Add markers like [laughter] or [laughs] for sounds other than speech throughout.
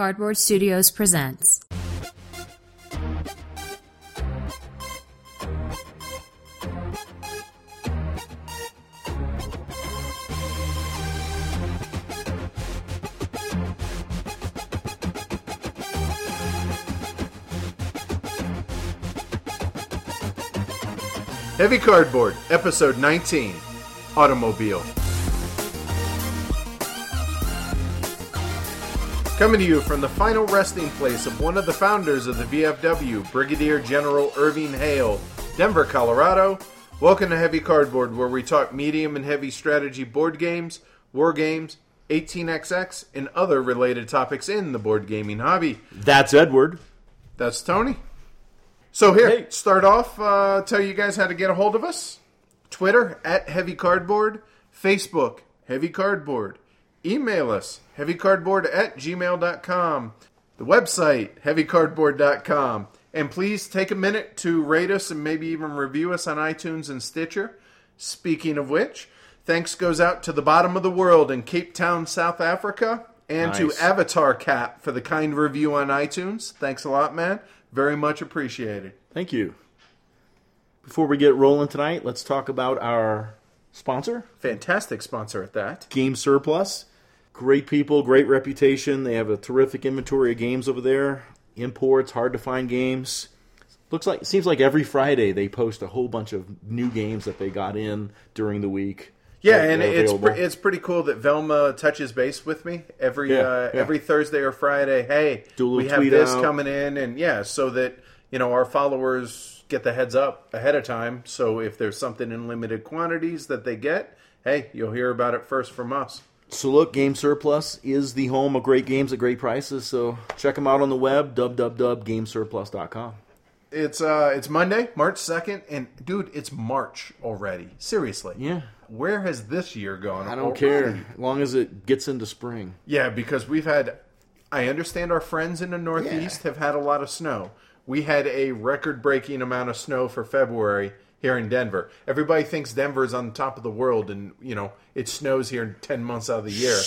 Cardboard Studios presents. Heavy Cardboard, Episode 19 Automobile. Coming to you from the final resting place of one of the founders of the VFW, Brigadier General Irving Hale, Denver, Colorado. Welcome to Heavy Cardboard, where we talk medium and heavy strategy board games, war games, 18xx, and other related topics in the board gaming hobby. That's Edward. That's Tony. So here, Hey. start off. Uh, tell you guys how to get a hold of us. Twitter at Heavy Cardboard, Facebook Heavy Cardboard, email us heavycardboard at gmail.com, the website heavycardboard.com, and please take a minute to rate us and maybe even review us on iTunes and Stitcher. Speaking of which, thanks goes out to the bottom of the world in Cape Town, South Africa, and to Avatar Cat for the kind review on iTunes. Thanks a lot, man. Very much appreciated. Thank you. Before we get rolling tonight, let's talk about our sponsor, Fantastic sponsor at that. Game Surplus. Great people, great reputation. They have a terrific inventory of games over there. Imports, hard to find games. Looks like seems like every Friday they post a whole bunch of new games that they got in during the week. Yeah, and it's pre- it's pretty cool that Velma touches base with me every Yeah, uh, yeah. every Thursday or Friday. Hey, Do we have this out. coming in, and yeah, so that you know our followers get the heads up ahead of time. So if there's something in limited quantities that they get, hey, you'll hear about it first from us. So look, Game Surplus is the home of great games at great prices. So check them out on the web, www.gamesurplus.com. It's uh it's Monday, March second, and dude, it's March already. Seriously, Yeah. Where has this year gone? I don't already? care, as long as it gets into spring. Yeah, because we've had. I understand our friends in the Northeast have had a lot of snow. We had a record breaking amount of snow for February here in Denver. Everybody thinks Denver's on top of the world, and, you know, it snows here 10 months out of the year.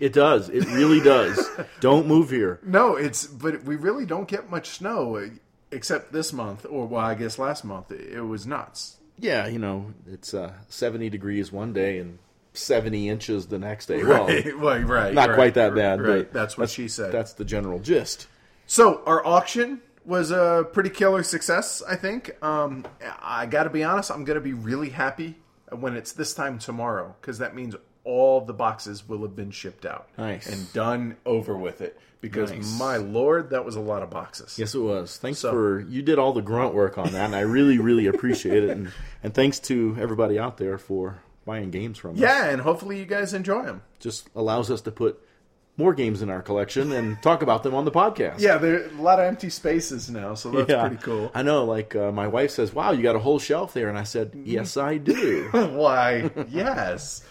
It does. It really does. [laughs] Don't move here. No, it's. But we really don't get much snow uh, except this month, or, well, I guess last month. It was nuts. Yeah, you know, it's uh, 70 degrees one day and 70 inches the next day. Well, Right, [laughs] right, right. not right, quite that bad, Right, but that's what she said. That's the general gist. So our auction was a pretty killer success, I think. Um, I got to be honest, I'm going to be really happy when it's this time tomorrow because that means all the boxes will have been shipped out Nice. and done over with it. Because Nice. my lord, that was a lot of boxes. Yes, it was. Thanks So- for you did all the grunt work on that, and I really, really appreciate it. And and thanks to everybody out there for buying games from us. Yeah, and hopefully you guys enjoy them. just allows us to put more games in our collection and talk about them on the podcast. Yeah, there are a lot of empty spaces now, so that's Yeah. pretty cool. I know. Like uh, my wife says, "Wow, you got a whole shelf there," and I said, "Yes, I do." [laughs] Why, yes.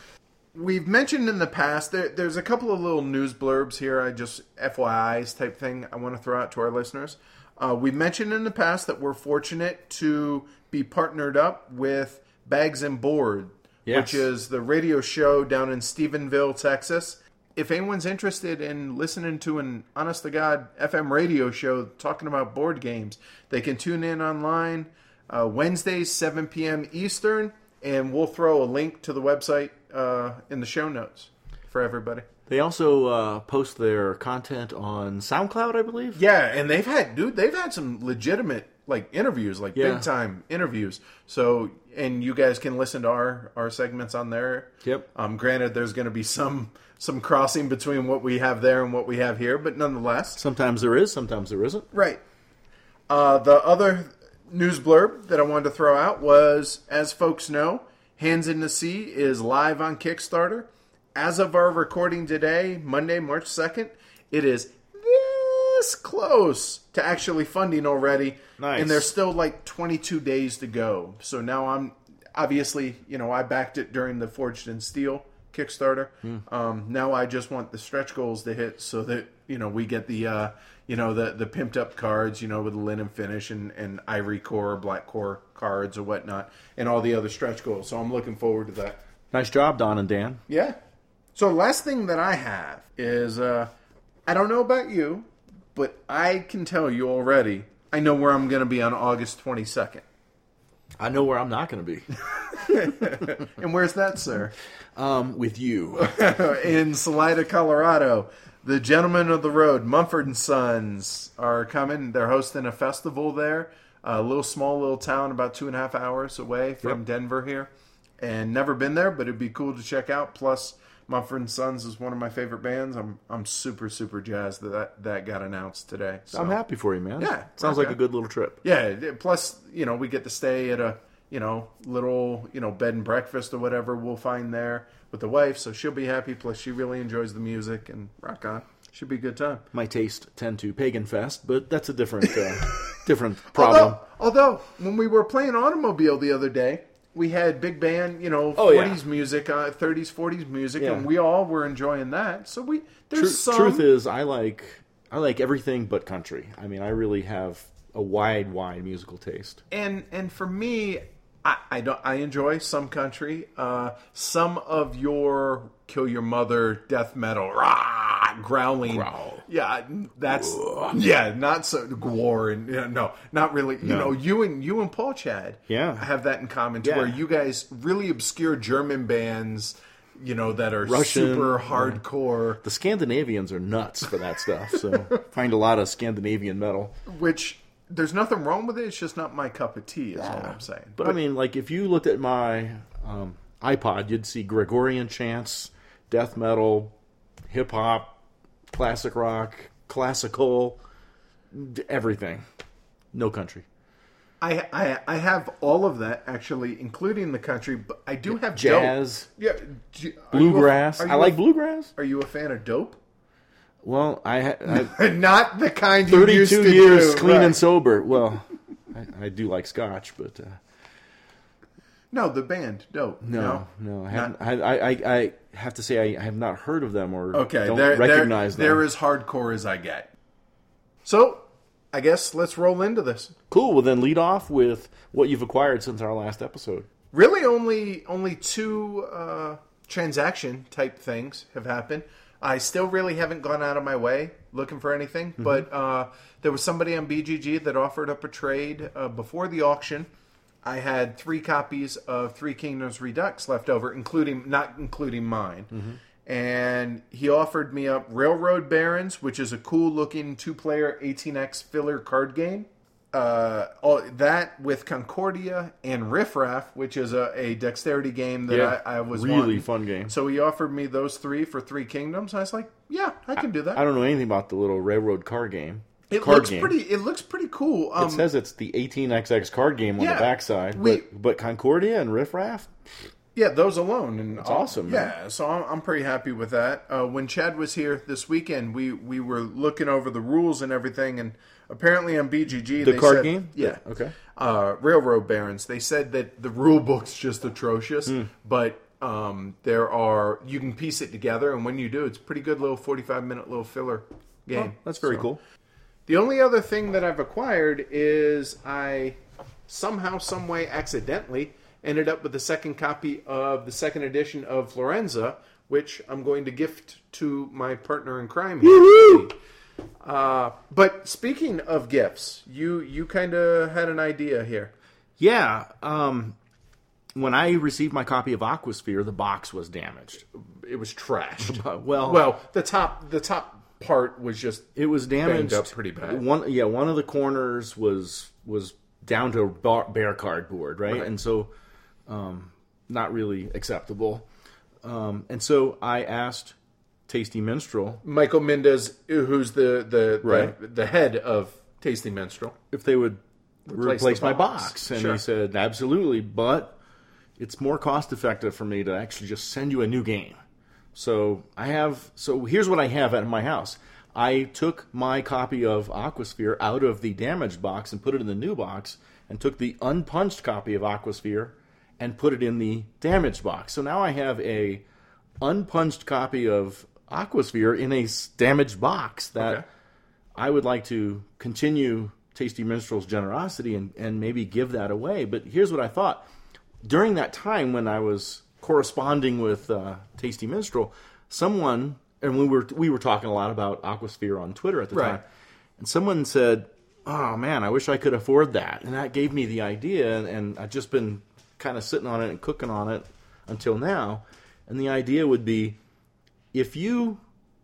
We've mentioned in the past there, there's a couple of little news blurbs here. I just FYI's type thing I want to throw out to our listeners. Uh, we mentioned in the past that we're fortunate to be partnered up with Bags and Board, Yes. which is the radio show down in Stephenville, Texas. If anyone's interested in listening to an honest to God FM radio show talking about board games, they can tune in online uh, Wednesdays, 7 p.m. Eastern, and we'll throw a link to the website uh, in the show notes for everybody. they also uh, post their content on SoundCloud, I believe. Yeah, and they've had, dude, they've had some legitimate like interviews, like Yeah. big time interviews. So, and you guys can listen to our our segments on there. Yep. Um, granted, there's going to be some some crossing between what we have there and what we have here, but nonetheless, Sometimes there is, sometimes there isn't. Right. Uh, the other news blurb that I wanted to throw out was, as folks know, Hands in the Sea is live on Kickstarter. As of our recording today, Monday, March 2nd, it is this close to actually funding already. Nice. And there's still like 22 days to go. So now I'm obviously, you know, I backed it during the Forged in Steel Kickstarter. Um, now I just want the stretch goals to hit so that you know we get the uh, you know the the pimped up cards, you know, with the linen finish and and ivory core, black core cards or whatnot, and all the other stretch goals. So I'm looking forward to that. Nice job, Don and Dan. Yeah. So the last thing that I have is uh, I don't know about you, but I can tell you already. I know where I'm going to be on August 22nd. I know where I'm not going to be. [laughs] And where's that, sir? [laughs] Um, with you. [laughs] in Salida, Colorado. The gentlemen of the road, Mumford and Sons, are coming. They're hosting a festival there. A little small little town about two and a half hours away from Yep. Denver here. And never been there, but it'd be cool to check out. Plus, Mumford and Sons is one of my favorite bands. I'm I'm super super jazzed that that, that got announced today. So. I'm happy for you, man. Yeah, Sounds like a good little trip. Yeah. Plus, you know, we get to stay at a you know little you know bed and breakfast or whatever we'll find there with the wife, so she'll be happy. Plus, she really enjoys the music and rock on. Should be a good time. My taste tend to pagan fest, but that's a different uh, [laughs] different problem. Although, although when we were playing automobile the other day, we had big band, you know, Oh, yeah. 40s music, uh, 30s, 40s music, Yeah. and we all were enjoying that. So we there's Tru- some Truth is, I like I like everything but country. I mean, I really have a wide, wide musical taste. and and for me I, I don't I enjoy some country uh some of your kill your mother death metal rah, growling Growl. yeah that's yeah not so gore and yeah, no not really you know you and you and Paul Chad Yeah. have that in common to Yeah. where you guys really obscure German bands you know that are Russian, super yeah. hardcore The Scandinavians are nuts for that stuff. So [laughs] find a lot of Scandinavian metal. which there's nothing wrong with it it's just not my cup of tea is all I'm saying But, I mean, like if you looked at my um, iPod, you'd see Gregorian chants, death metal, hip hop, classic rock, classical, everything. No country. I, I I have all of that actually, including the country. But I do have Jazz, Dope. Yeah, do- are you a- bluegrass. you I like a- bluegrass. Are you a fan of dope? Well, I, I [laughs] Not the kind you used 32 to years do, clean right. and sober. Well, I, I do like scotch, but uh, No, the band dope. no, no, I, Not- haven't, I, I, I, I have to say I have not heard of them or Okay, don't there, recognize there, them. They're as hardcore as I get. So, I guess let's roll into this. Cool. Well, then lead off with what you've acquired since our last episode. Really, only only two uh, transaction type things have happened. I still really haven't gone out of my way looking for anything, but uh, there was somebody on BGG that offered up a trade uh, before the auction. I had three copies of Three Kingdoms Redux left over, including not including mine. And he offered me up Railroad Barons, which is a cool looking two player 18x filler card game uh, all, that with Concordia and Riffraff, which is a, a dexterity game that Yeah, I, I was really wanting. fun game. So he offered me those three for Three Kingdoms. I was like, yeah, I can do that. I don't know anything about the little railroad car game. it card looks game. pretty. It looks pretty cool. Um, It says it's the 18xx card game on Yeah, the backside, we- but but Concordia and Riffraff. Yeah, those alone, and it's awesome, man. Yeah, so I'm, I'm pretty happy with that. Uh, when Chad was here this weekend, we we were looking over the rules and everything, and apparently on BGG the they card said- game. yeah, Okay. uh, Railroad Barons. They said that the rule book's just atrocious, Hmm. but um, there are you can piece it together, and when you do, it's a pretty good little 45 minute little filler game. That's very So- cool. The only other thing that I've acquired is I somehow, some way, accidentally ended up with the second copy of the second edition of Florenza, which I'm going to gift to my partner in crime here. Uh, but speaking of gifts, you you kind of had an idea here. Yeah. Um, when I received my copy of Aquasphere, the box was damaged. It was trashed. [laughs] Well, well, the top the top part was just it was damaged up pretty bad. One, yeah, one of the corners was was down to bar, bare cardboard, right? Right. And so, um, not really acceptable. Um, and so I asked Tasty Minstrel Michael Mindes, who's the the, Right. the the head of Tasty Minstrel. if they would Replace replace, the my box. box. And Sure. he said, absolutely, but it's more cost effective for me to actually just send you a new game. So I have, so here's what I have at my house. I took my copy of Aquasphere out of the damaged box and put it in the new box, and took the unpunched copy of Aquasphere and put it in the damaged box. So now I have a unpunched copy of Aquasphere in a damaged box that Okay. I would like to continue Tasty Minstrel's generosity and, and maybe give that away. But here's what I thought. During that time when I was corresponding with uh, Tasty Minstrel, someone and we were we were talking a lot about Aquasphere on Twitter at the Right. time, and someone said, "Oh man, I wish I could afford that," and that gave me the idea, and, and I've just been kind of sitting on it and cooking on it until now, and the idea would be, if you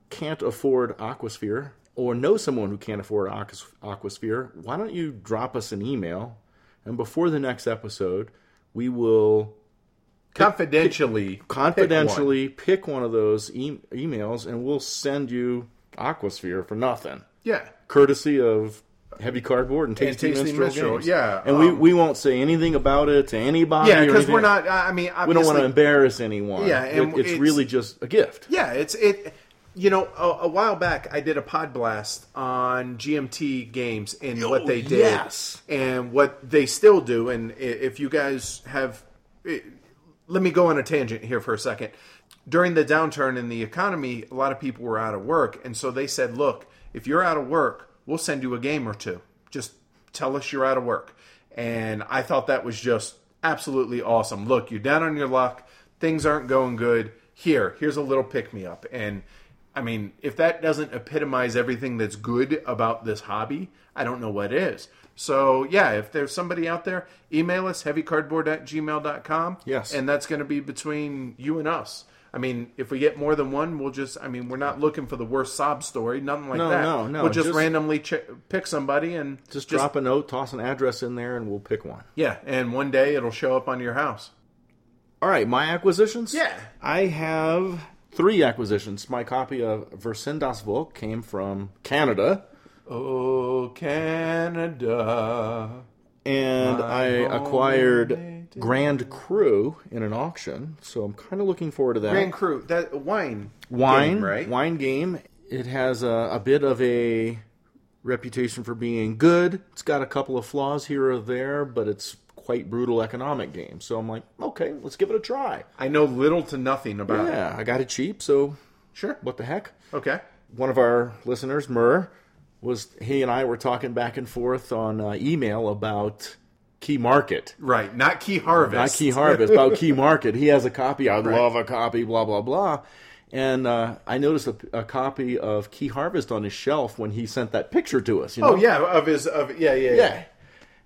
can't afford Aquasphere or know someone who can't afford Aquasphere, why don't you drop us an email, and before the next episode, we will Confidentially, pick confidentially pick one, of those e- emails and we'll send you Aquasphere for nothing. yeah, Courtesy of Heavy Cardboard and Tasty, Tasty Minstrel, Minstrel, yeah, And we, um, we won't say anything about it to anybody. yeah, because we're not. I mean, We don't want to embarrass anyone. Yeah, It- it's, it's- really just a gift. Yeah, it's it. You know, a, a while back I did a pod blast on GMT games and what they did, yes. and what they still do. And if you guys have, let me go on a tangent here for a second. During the downturn in the economy, a lot of people were out of work, and so they said, "Look, if you're out of work, we'll send you a game or two. Just tell us you're out of work." And I thought that was just absolutely awesome. Look, you're down on your luck. Things aren't going good. Here, here's a little pick me up. And I mean, if that doesn't epitomize everything that's good about this hobby, I don't know what is. So, yeah, if there's somebody out there, email us, heavycardboard at gmail.com. Yes. And that's going to be between you and us. I mean, if we get more than one, we'll just, I mean, we're not looking for the worst sob story, nothing like No, that. no, no, We'll just, just- randomly ch- pick somebody and Just, drop a note, toss an address in there, and we'll pick one. Yeah, and one day it'll show up on your house. All right, my acquisitions? Yeah. I have three acquisitions. My copy of Wir sind das Volk came from Canada. Oh, Canada. and I acquired native. Grand Cru in an auction, so I'm kind of looking forward to that. Grand Cru, that wine, wine, game, right? Wine game. It has a, a bit of a reputation for being good. It's got a couple of flaws here or there, but it's quite brutal economic game. So I'm like, okay, let's give it a try. I know little to nothing about it. Yeah, I got it cheap, so Sure. what the heck? Okay. one of our listeners, Murr, was he and I were talking back and forth on uh, email about Key Market. Right. Not Key Harvest. Not Key Harvest, about Key Market. He has a copy. I'd love a copy, blah, blah, blah. And uh, I noticed a, a copy of Key Harvest on his shelf when he sent that picture to us. You know? Oh yeah, of his of yeah yeah yeah. Yeah.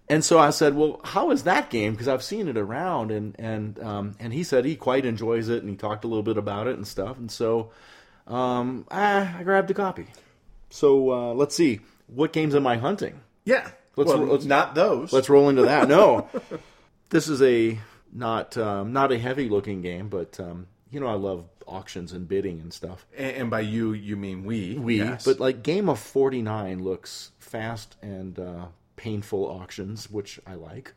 And so I said, "Well, how is that game? Because I've seen it around." And and um, and he said he quite enjoys it, and he talked a little bit about it and stuff. And so um, I, I grabbed a copy. So uh, let's see, what games am I hunting? Yeah. Let's- well, let's- not those. Let's roll into that. No, [laughs] this is a not um, not a heavy looking game, but um, you know I love auctions and bidding and stuff. and, and by you you mean we. We, yes. but like Game of Forty Nine looks fast and uh, painful auctions, which I like.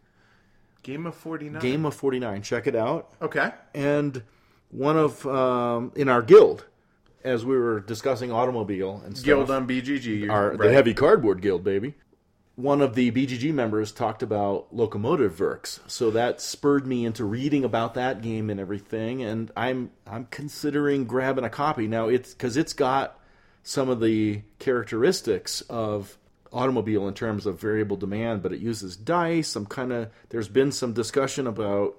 Game of 49. Game of 49. Check it out. Okay. And one of, um, in our guild, as we were discussing automobile and stuff, Guild on BGG. our, right. the Heavy Cardboard Guild, baby, one of the BGG members talked about Locomotive Works. So that spurred me into reading about that game and everything. And I'm, I'm considering grabbing a copy. Now, it's because it's got some of the characteristics of automobile in terms of variable demand, but it uses dice. I'm kind of there's been some discussion about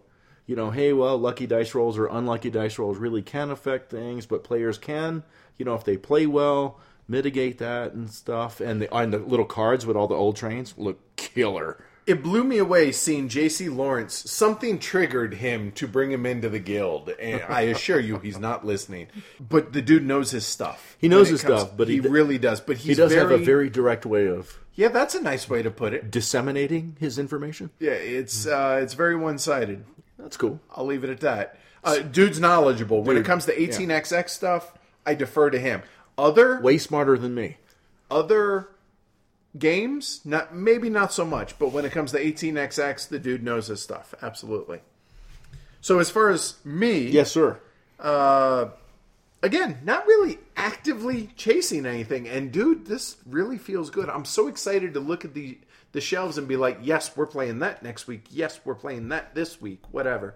you know, hey, well, lucky dice rolls or unlucky dice rolls really can affect things, but players can, you know, if they play well, mitigate that and stuff. And the, and the little cards with all the old trains look killer. It blew me away seeing J.C. Lawrence. Something triggered him to bring him into the guild, and I assure you, he's not listening. But the dude knows his stuff. He knows his comes- stuff, but he, he really does. But he's He does very, have a very direct way of yeah. That's a nice way to put it. disseminating his information. Yeah, it's uh, it's very one sided. That's cool. I'll leave it at that. Uh, dude's knowledgeable when it comes to 18xx stuff. I defer to him. Other Way smarter than me. other games, not maybe not so much, but when it comes to 18xx, the dude knows his stuff. Absolutely. So as far as me, Yes, sir. uh, again, not really actively chasing anything. And dude, this really feels good. I'm so excited to look at the the shelves and be like, yes, we're playing that next week. Yes, we're playing that this week. Whatever.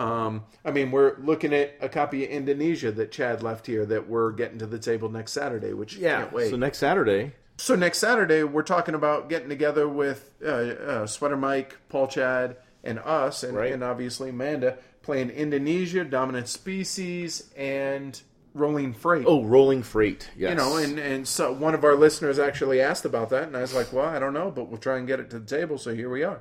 Um, I mean, we're looking at a copy of Indonesia that Chad left here that we're getting to the table next Saturday, which can't wait. So next Saturday, So next Saturday, we're talking about getting together with uh, uh, Sweater Mike, Paul Chad, and us, and, Right. and obviously Amanda, playing Indonesia, Dominant Species, and rolling freight. Oh, rolling freight. Yes. You know, and, and so one of our listeners actually asked about that, and I was like, well, I don't know, but we'll try and get it to the table, so here we are.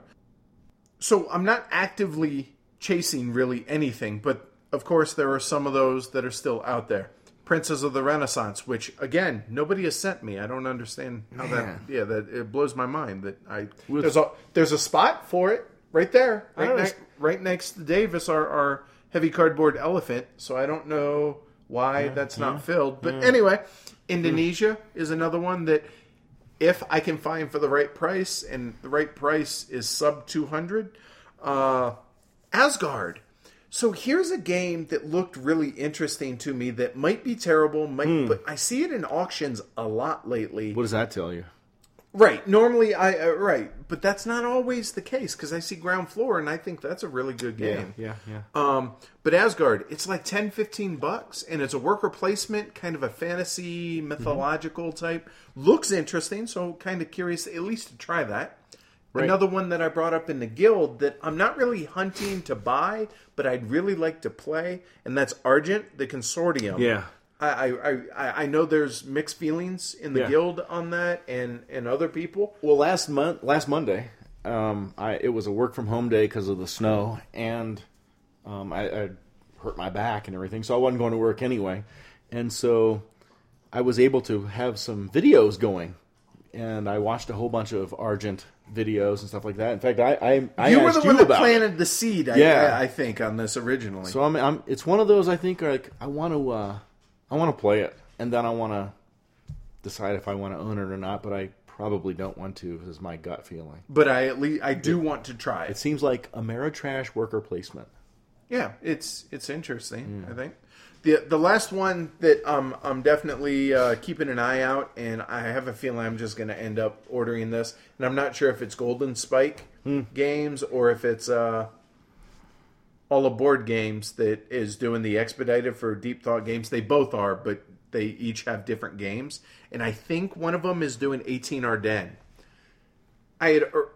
So I'm not actively chasing really anything, but of course there are some of those that are still out there. Princes of the Renaissance, which again nobody has sent me. I don't understand how that. Yeah, that it blows my mind that I there's a there's a spot for it right there, right, ne- right next to Davis, our, our heavy cardboard elephant. So I don't know why that's not filled. But anyway, Indonesia is another one that if I can find for the right price, and the right price is sub 200, uh, Asgard. So here's a game that looked really interesting to me that might be terrible, might, but I see it in auctions a lot lately. What does that tell you? Right. Normally, I uh, right, but that's not always the case because I see ground floor and I think that's a really good game. yeah, yeah. Um, but Asgard, it's like 10, 15 bucks, and it's a worker placement, kind of a fantasy mythological type. Looks interesting, so kind of curious at least to try that. Another one that I brought up in the guild that I'm not really hunting to buy, but I'd really like to play, and that's Argent, the Consortium. Yeah. I, I, I, I know there's mixed feelings in the Yeah. guild on that and, and other people. Well, last month, last Monday, um, I it was a work from home day because of the snow, and um, I, I hurt my back and everything, so I wasn't going to work anyway, and so I was able to have some videos going, and I watched a whole bunch of Argent videos and stuff like that. In fact, I I, I you were the one that about it. planted the seed, I, Yeah. I, I think, on this originally. So I'm, I'm it's one of those I think like I want to uh, I want to play it and then I want to decide if I want to own it or not, but I probably don't want to is my gut feeling. but I at least I do want to try It it. seems like Ameritrash worker placement. Yeah, it's it's interesting. I think the the last one that um, I'm definitely uh, keeping an eye out, and I have a feeling I'm just going to end up ordering this, and I'm not sure if it's Golden Spike Games or if it's uh, all aboard games that is doing the expedited for Deep Thought Games. They both are, but they each have different games, and I think one of them is doing 18 Ardennes. I had er,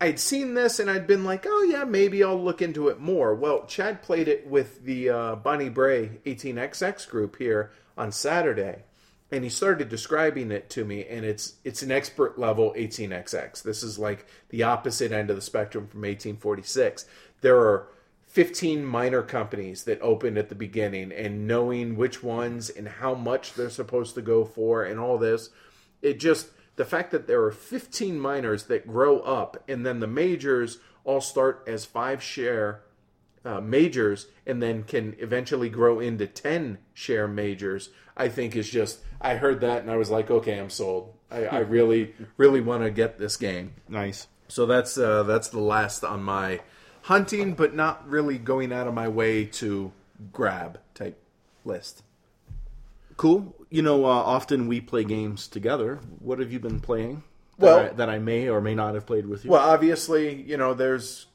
I'd seen this and I'd been like, oh yeah, maybe I'll look into it more. Well, Chad played it with the uh, Bonnie Brae 18XX group here on Saturday, and he started describing it to me, and it's it's an expert level 18XX. This is like the opposite end of the spectrum from 1846. There are 15 minor companies that opened at the beginning, and knowing which ones and how much they're supposed to go for, and all this, it just the fact that there are 15 minors that grow up and then the majors all start as five share uh, majors and then can eventually grow into 10 share majors i think is just i heard that and i was like okay i'm sold i, I really really want to get this game Nice. so that's uh, that's the last on my hunting but not really going out of my way to grab type list Cool. You know, uh, often we play games together. What have you been playing? Well- I, that I may or may not have played with you. well obviously you know there's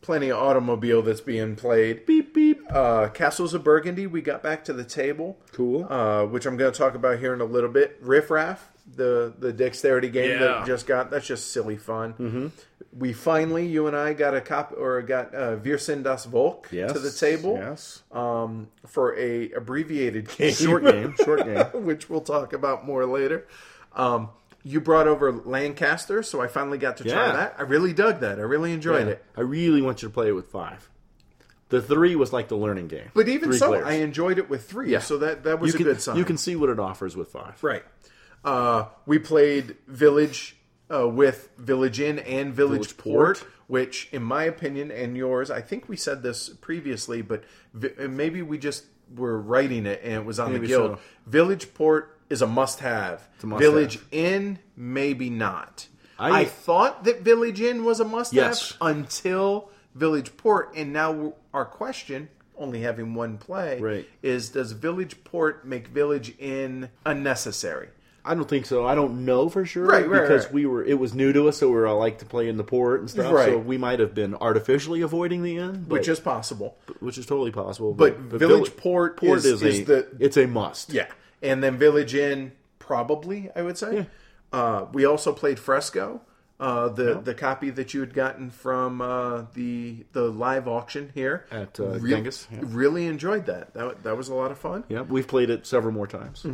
plenty of automobile that's being played beep beep. uh, Castles of Burgundy, we got back to the table. Cool. Uh, which I'm going to talk about here in a little bit. Riff Raff, the the dexterity game Yeah. that just got that's just silly fun. Mm-hmm. We finally, you and I, got a cop or got uh, Wir sind das Volk Yes. to the table Yes. um, for a abbreviated [laughs] game, Short game. Short [laughs] game. which we'll talk about more later. Um, you brought over Lancaster, so I finally got to try Yeah. that. I really dug that. I really enjoyed it. I really want you to play it with five. The three was like the learning game. But even Three so, players. I enjoyed it with three. Yeah. So that that was you a can, good sign. You can see what it offers with five. Right. Uh, we played Village uh, with Village Inn and Village, Village Port, Port. which, in my opinion and yours, I think we said this previously, but vi- uh, maybe we just were writing it and it was on Maybe the guild. so. Village Port is a must-have. a must-have. Village Inn, maybe not. I, I- thought that Village Inn was a must-have Yes. until Village Port, and now our question. Only having one play Right. is does Village Port make Village Inn unnecessary? I don't think so. I don't know for sure Right, right, because right. we were. It was new to us, so we were all like to play in the port and stuff. Right. So we might have been artificially avoiding the end, but, which is possible. which is totally possible. But Village Vill- Port Port is- is, is a the- it's a must. Yeah, and then Village Inn probably I would say. Uh, we also played Fresco. uh, the the copy that you had gotten from uh, the the live auction here At, uh, Re- Genghis, yeah. Really enjoyed that. That that was a lot of fun. Yeah, we've played it several more times.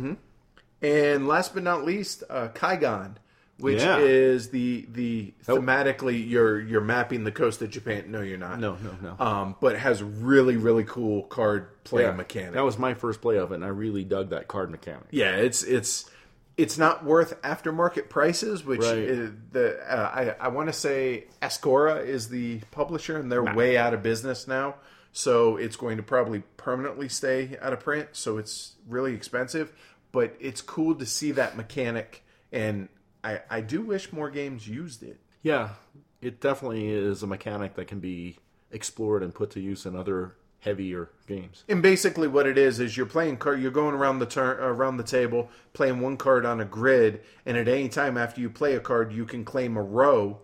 And last but not least, uh, Kaigan, which Yeah. is the the Nope. thematically you're you're mapping the coast of Japan. No, you're not. No, no, no. Um, but it has really really cool card play Yeah, mechanic. That was my first play of it, and I really dug that card mechanic. yeah, it's it's it's not worth aftermarket prices, which Right. is the uh, I I want to say Ascora is the publisher, and they're way out of business now. So it's going to probably permanently stay out of print. So it's really expensive, but it's cool to see that mechanic, and I I do wish more games used it. Yeah, it definitely is a mechanic that can be explored and put to use in other heavier games. And basically, what it is is you're playing card. You're going around the turn around the table, playing one card on a grid, and at any time after you play a card, you can claim a row,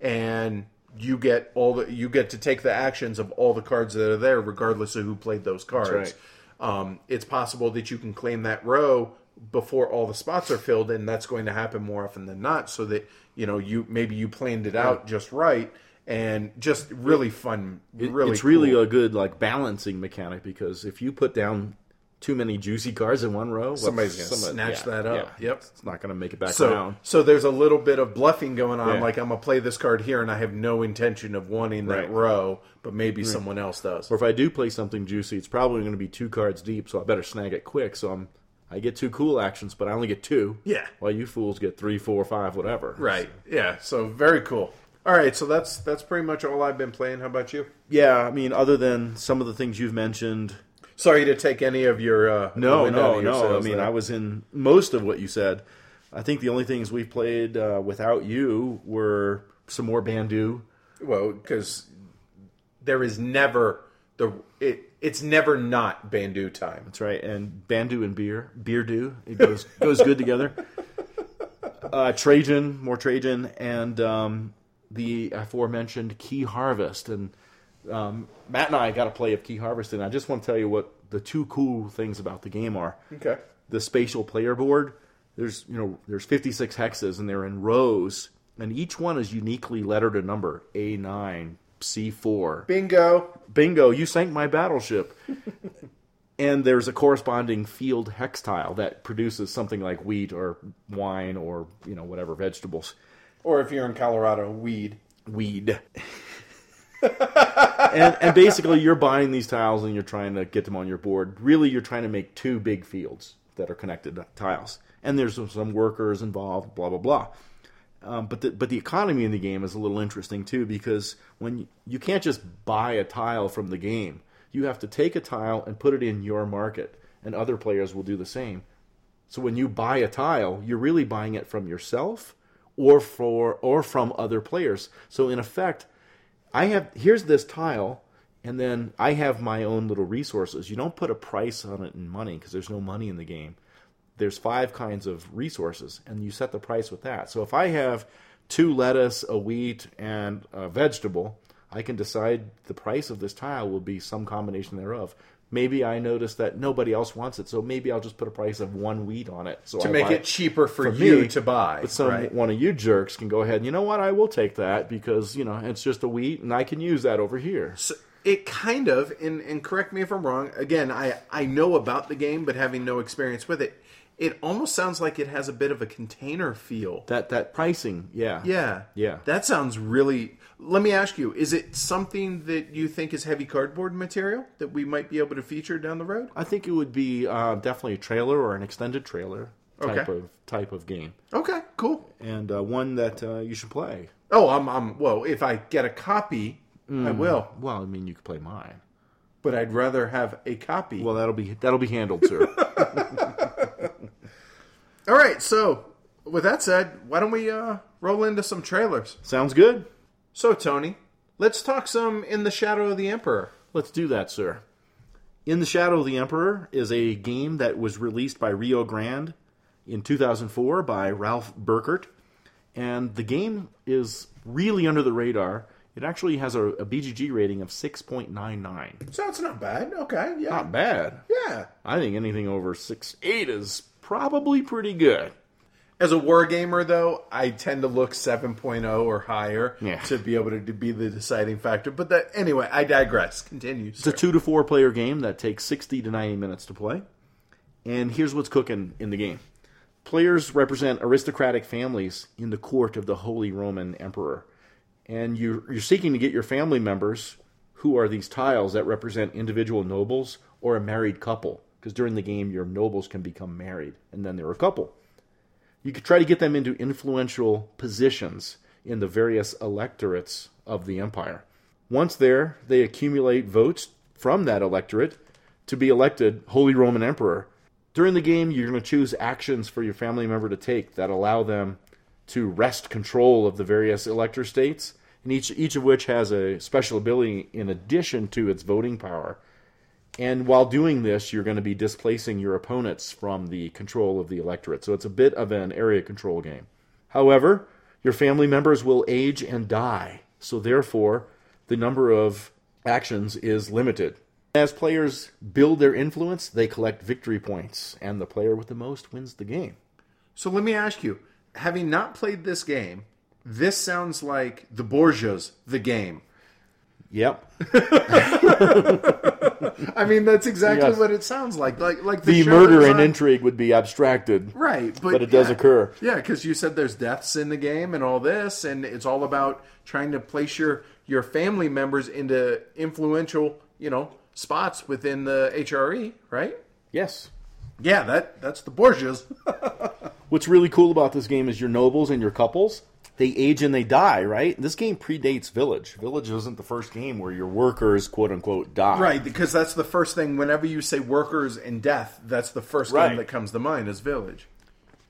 and you get all the you get to take the actions of all the cards that are there, regardless of who played those cards. right. Um, it's possible that you can claim that row before all the spots are filled, and that's going to happen more often than not. So that you know you maybe you planned it out just right, and just really fun. Really, it's really cool. a good like balancing mechanic because if you put down too many juicy cards in one row, well, Somebody's gonna somebody- snatch that up. Yep. it's not to make it back So, around. so there's a little bit of bluffing going on. Yeah. Like I'm gonna play this card here, and I have no intention of wanting that row, but maybe someone else does. Or if I do play something juicy, it's probably going to be two cards deep, so I better snag it quick. So I'm I get two cool actions, but I only get two. Yeah. While you fools get three, four, five, whatever. Right? Yeah. So very cool. All right. So that's that's pretty much all I've been playing. How about you? Yeah, I mean, other than some of the things you've mentioned, Sorry to take any of your uh, No, no, your no. I mean, there. I was in most of what you said. I think the only things we've played uh, without you were some more Bandu. well because there is never the it it's never not Bandu time. That's right, and Bandu and beer, beer do it goes goes good together. Uh, Trajan, more Trajan, and um, the aforementioned Key Harvest, and um, Matt and I got a play of Key Harvest, and I just want to tell you what the two cool things about the game are. Okay. the spatial player board there's you know there's 56 hexes and they're in rows and each one is uniquely lettered a number a9 c4 Bingo. bingo you sank my battleship. [laughs] And there's a corresponding field hex tile that produces something like wheat or wine or you know whatever vegetables. Or if you're in Colorado, weed. weed. [laughs] And, and basically you're buying these tiles and you're trying to get them on your board. Really you're trying to make two big fields that are connected tiles. And there's some- some workers involved blah blah blah um, but the, but the economy in the game is a little interesting too because when you, you can't just buy a tile from the game you have to take a tile and put it in your market and other players will do the same so when you buy a tile, you're really buying it from yourself or for or from other players. So in effect, I have here's this tile and then I have my own little resources. You don't put a price on it in money because there's no money in the game. There's five kinds of resources and you set the price with that. So if I have two lettuce, a wheat and a vegetable, I can decide the price of this tile will be some combination thereof. Maybe I notice that nobody else wants it, so maybe I'll just put a price of one wheat on it. So To I make it cheaper for, for you me, to buy. But some right? one of you jerks can go ahead and you know what? I will take that because you know it's just a wheat, and I can use that over here. So it kind of, and, and correct me if I'm wrong. Again, I I know about the game, but having no experience with it, it almost sounds like it has a bit of a container feel. That that pricing, yeah, Yeah, Yeah. That sounds really. Let me ask you: Is it something that you think is heavy cardboard material that we might be able to feature down the road? I think it would be uh, definitely a trailer or an extended trailer type Okay. of type of game, Okay, cool. and uh, one that uh, you should play. Oh, I'm, I'm. Well, if I get a copy, I Mm. will. Well, I mean, you could play mine. But I'd rather have a copy. Well, that'll be that'll be handled, sir. [laughs] All right. So, with that said, why don't we uh, roll into some trailers? Sounds good. So, Tony, let's talk some in the Shadow of the Emperor. Let's do that, sir. In the Shadow of the Emperor is a game that was released by Rio Grande in 2004 by Ralf Burkert. And the game is really under the radar. It actually has a, a BGG rating of 6.99. So it's not bad. Okay. Yeah. Not bad. yeah. I think anything over 6.8 is probably pretty good. As a wargamer, though, I tend to look 7.0 or higher Yeah. to be able to, to be the deciding factor. But that anyway, I digress. Continue. It's a two to four player game that takes 60 to 90 minutes to play. And here's what's cooking in the game players represent aristocratic families in the court of the Holy Roman Emperor. And you're, you're seeking to get your family members, who are these tiles that represent individual nobles or a married couple. Because during the game, your nobles can become married, and then they're a couple. You could try to get them into influential positions in the various electorates of the empire. Once there, they accumulate votes from that electorate to be elected Holy Roman Emperor. During the game, you're going to choose actions for your family member to take that allow them to wrest control of the various elector states, and each each of which has a special ability in addition to its voting power. And while doing this, you're going to be displacing your opponents from the control of the electorate. So it's a bit of an area control game. However, your family members will age and die. So therefore, the number of actions is limited. As players build their influence, they collect victory points, and the player with the most wins the game. So let me ask you, having not played this game, this sounds like the Borgias, the game. Yep. [laughs] [laughs] I mean, that's exactly Yes. what it sounds like. Like, like The show murder and intrigue would be abstracted. Right, but, But it does occur. Yeah, because you said there's deaths in the game and all this, and it's all about trying to place your your family members into influential, you know, spots within the HRE, right? Yes. Yeah, that that's the Borgias. [laughs] What's really cool about this game is your nobles and your couples, they age and they die, right? This game predates Village. Village isn't the first game where your workers, quote unquote, die. right, because that's the first thing. Whenever you say workers and death, that's the first Right. game that comes to mind is Village.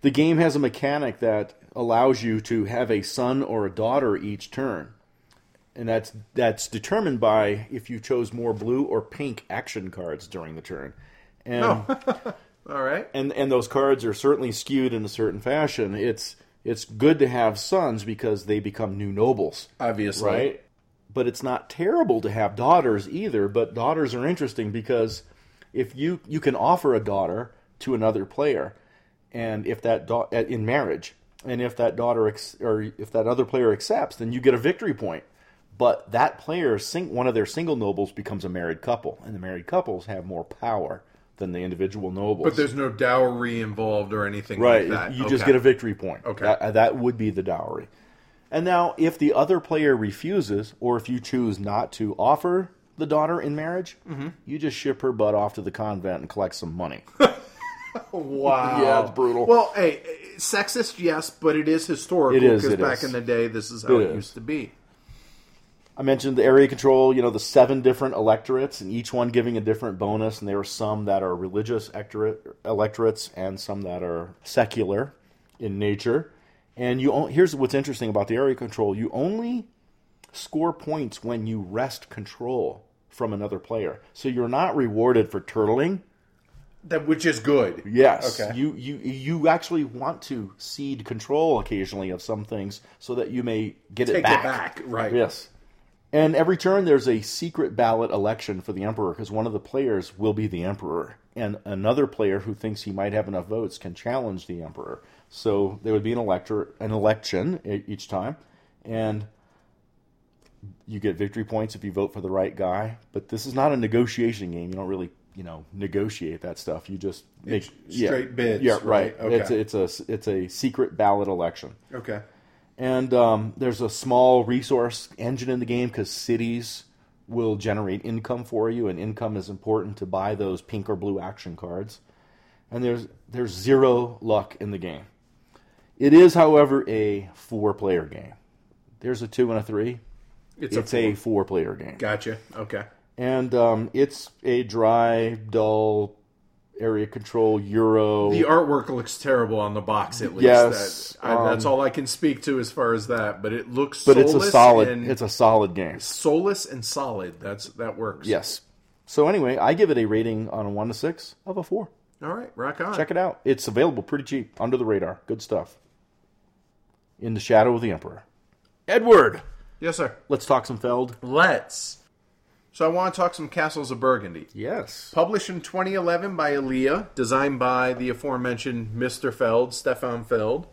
The game has a mechanic that allows you to have a son or a daughter each turn. And that's that's determined by if you chose more blue or pink action cards during the turn. And [laughs] All right. and and those cards are certainly skewed in a certain fashion. It's it's good to have sons because they become new nobles, Obviously. right? But it's not terrible to have daughters either. But daughters are interesting because if you you can offer a daughter to another player, and if that da- in marriage, and if that daughter ex- or if that other player accepts, then you get a victory point. But that player, sing- one of their single nobles, becomes a married couple, and the married couples have more power than the individual nobles. But there's no dowry involved or anything Right. like that. You just get a victory point. Okay. That, that would be the dowry. And now, if the other player refuses, or if you choose not to offer the daughter in marriage, Mm-hmm. you just ship her butt off to the convent and collect some money. [laughs] Wow. Yeah, it's brutal. Well, hey, sexist, yes, but it is historical. Because back is. in the day, this is how It it, used to be. I mentioned the area control, you know, the seven different electorates, and each one giving a different bonus. And there are some that are religious electorates and some that are secular in nature. And you here's what's interesting about the area control: you only score points when you wrest control from another player. So you're not rewarded for turtling. That which is good. Yes, Okay. you you you actually want to cede control occasionally of some things so that you may get Take it back. it back, right? Yes. And every turn there's a secret ballot election for the emperor because one of the players will be the emperor, and another player who thinks he might have enough votes can challenge the emperor. So there would be an elector, an election each time, and you get victory points if you vote for the right guy. But this is not a negotiation game. You don't really, you know, negotiate that stuff. You just make It's straight bids, Yeah, right? right. It's Okay. a, it's a it's a secret ballot election. Okay. And um, there's a small resource engine in the game because cities will generate income for you, and income is important to buy those pink or blue action cards. And there's there's zero luck in the game. It is, however, a four-player game. There's a two and a three. It's, It's, a, a four-player game, gotcha. Okay. and um, it's a dry, dull area control Euro. The artwork looks terrible on the box. At least. Yes, That- I, that's um, all I can speak to as far as that. But it looks. but it's a solid. It's a solid game. soulless and solid. That's that works. Yes. So anyway, I give it a rating on a one to six of a four. All right. Rock on. Check it out. It's available pretty cheap, under the radar. Good stuff. In the Shadow of the Emperor. Edward, Yes, sir. let's talk some Feld. Let's. So I want to talk some Castles of Burgundy. Yes. Published in 2011 by alea, designed by the aforementioned Mr. Feld, Stefan Feld.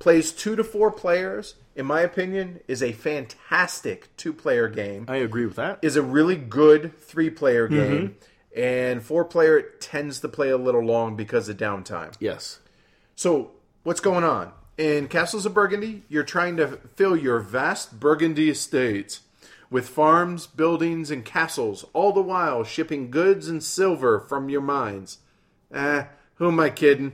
Plays two to four players. In my opinion, is a fantastic two-player game. I agree with that. Is a really good three-player mm-hmm. game, and four-player it tends to play a little long because of downtime. yes. So, what's going on? In Castles of Burgundy, you're trying to fill your vast Burgundy estates with farms, buildings, and castles, all the while shipping goods and silver from your mines. Eh, who am I kidding?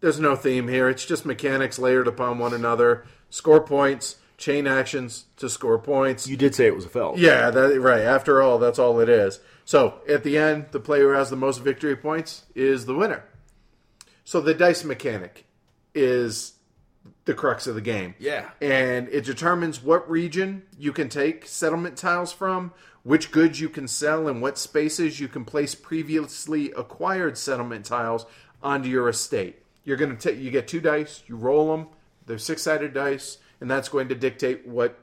There's no theme here. It's just mechanics layered upon one another. Score points, chain actions to score points. You did say it was a Feld. Yeah, that, right. After all, that's all it is. So at the end, the player who has the most victory points is the winner. So the dice mechanic is the crux of the game. Yeah. And it determines what region you can take settlement tiles from, which goods you can sell, and what spaces you can place previously acquired settlement tiles onto your estate. You're going to take you get two dice, you roll them. They're six-sided dice, and that's going to dictate what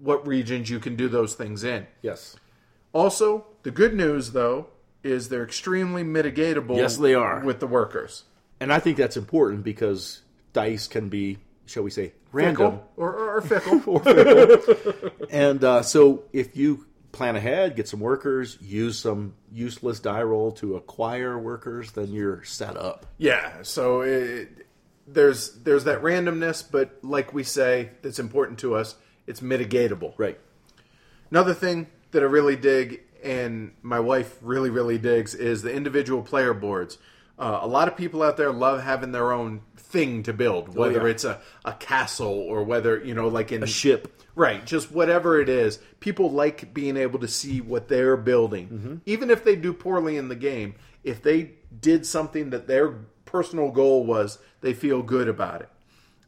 what regions you can do those things in. Yes. Also, the good news though is they're extremely mitigatable Yes, they are. with the workers. And I think that's important because dice can be, shall we say, random. Fickle or, or, [laughs] or fickle. And uh, so if you plan ahead, get some workers, use some useless die roll to acquire workers, then you're set up. Yeah, so it, there's there's that randomness, but like we say, that's important to us. It's mitigatable. Right. Another thing that I really dig, and my wife really really digs, is the individual player boards. Uh, a lot of people out there love having their own thing to build, whether yeah. it's a, a castle or whether you know, like in A ship. Right, just whatever it is. People like being able to see what they're building. Mm-hmm. Even if they do poorly in the game, if they did something that their personal goal was, they feel good about it.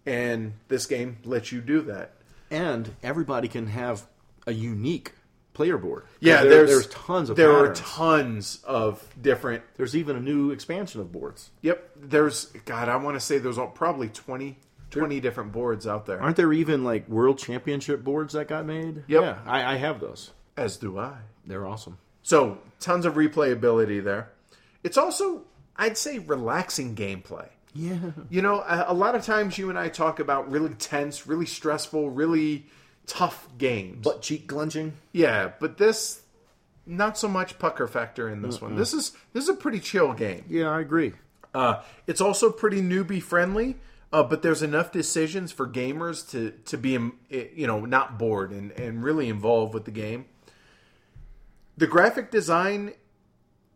And this game lets you do that. And everybody can have a unique player board. Yeah, There- there's there's tons of There patterns. are tons of different There's even a new expansion of boards. Yep, there's God, I want to say there's all- probably 20 20 different boards out there. Aren't there even like world championship boards that got made? Yep. Yeah, I, I have those. As do I. They're awesome. So, tons of replayability there. It's also, I'd say, relaxing gameplay. Yeah. You know, a, a lot of times you and I talk about really tense, really stressful, really tough games. Butt cheek clenching. yeah, but this not so much pucker factor in this one. This is this is a pretty chill game. Yeah, I agree. Uh, it's also pretty newbie friendly, uh, but there's enough decisions for gamers to to be eh, you know not bored and and really involved with the game. The graphic design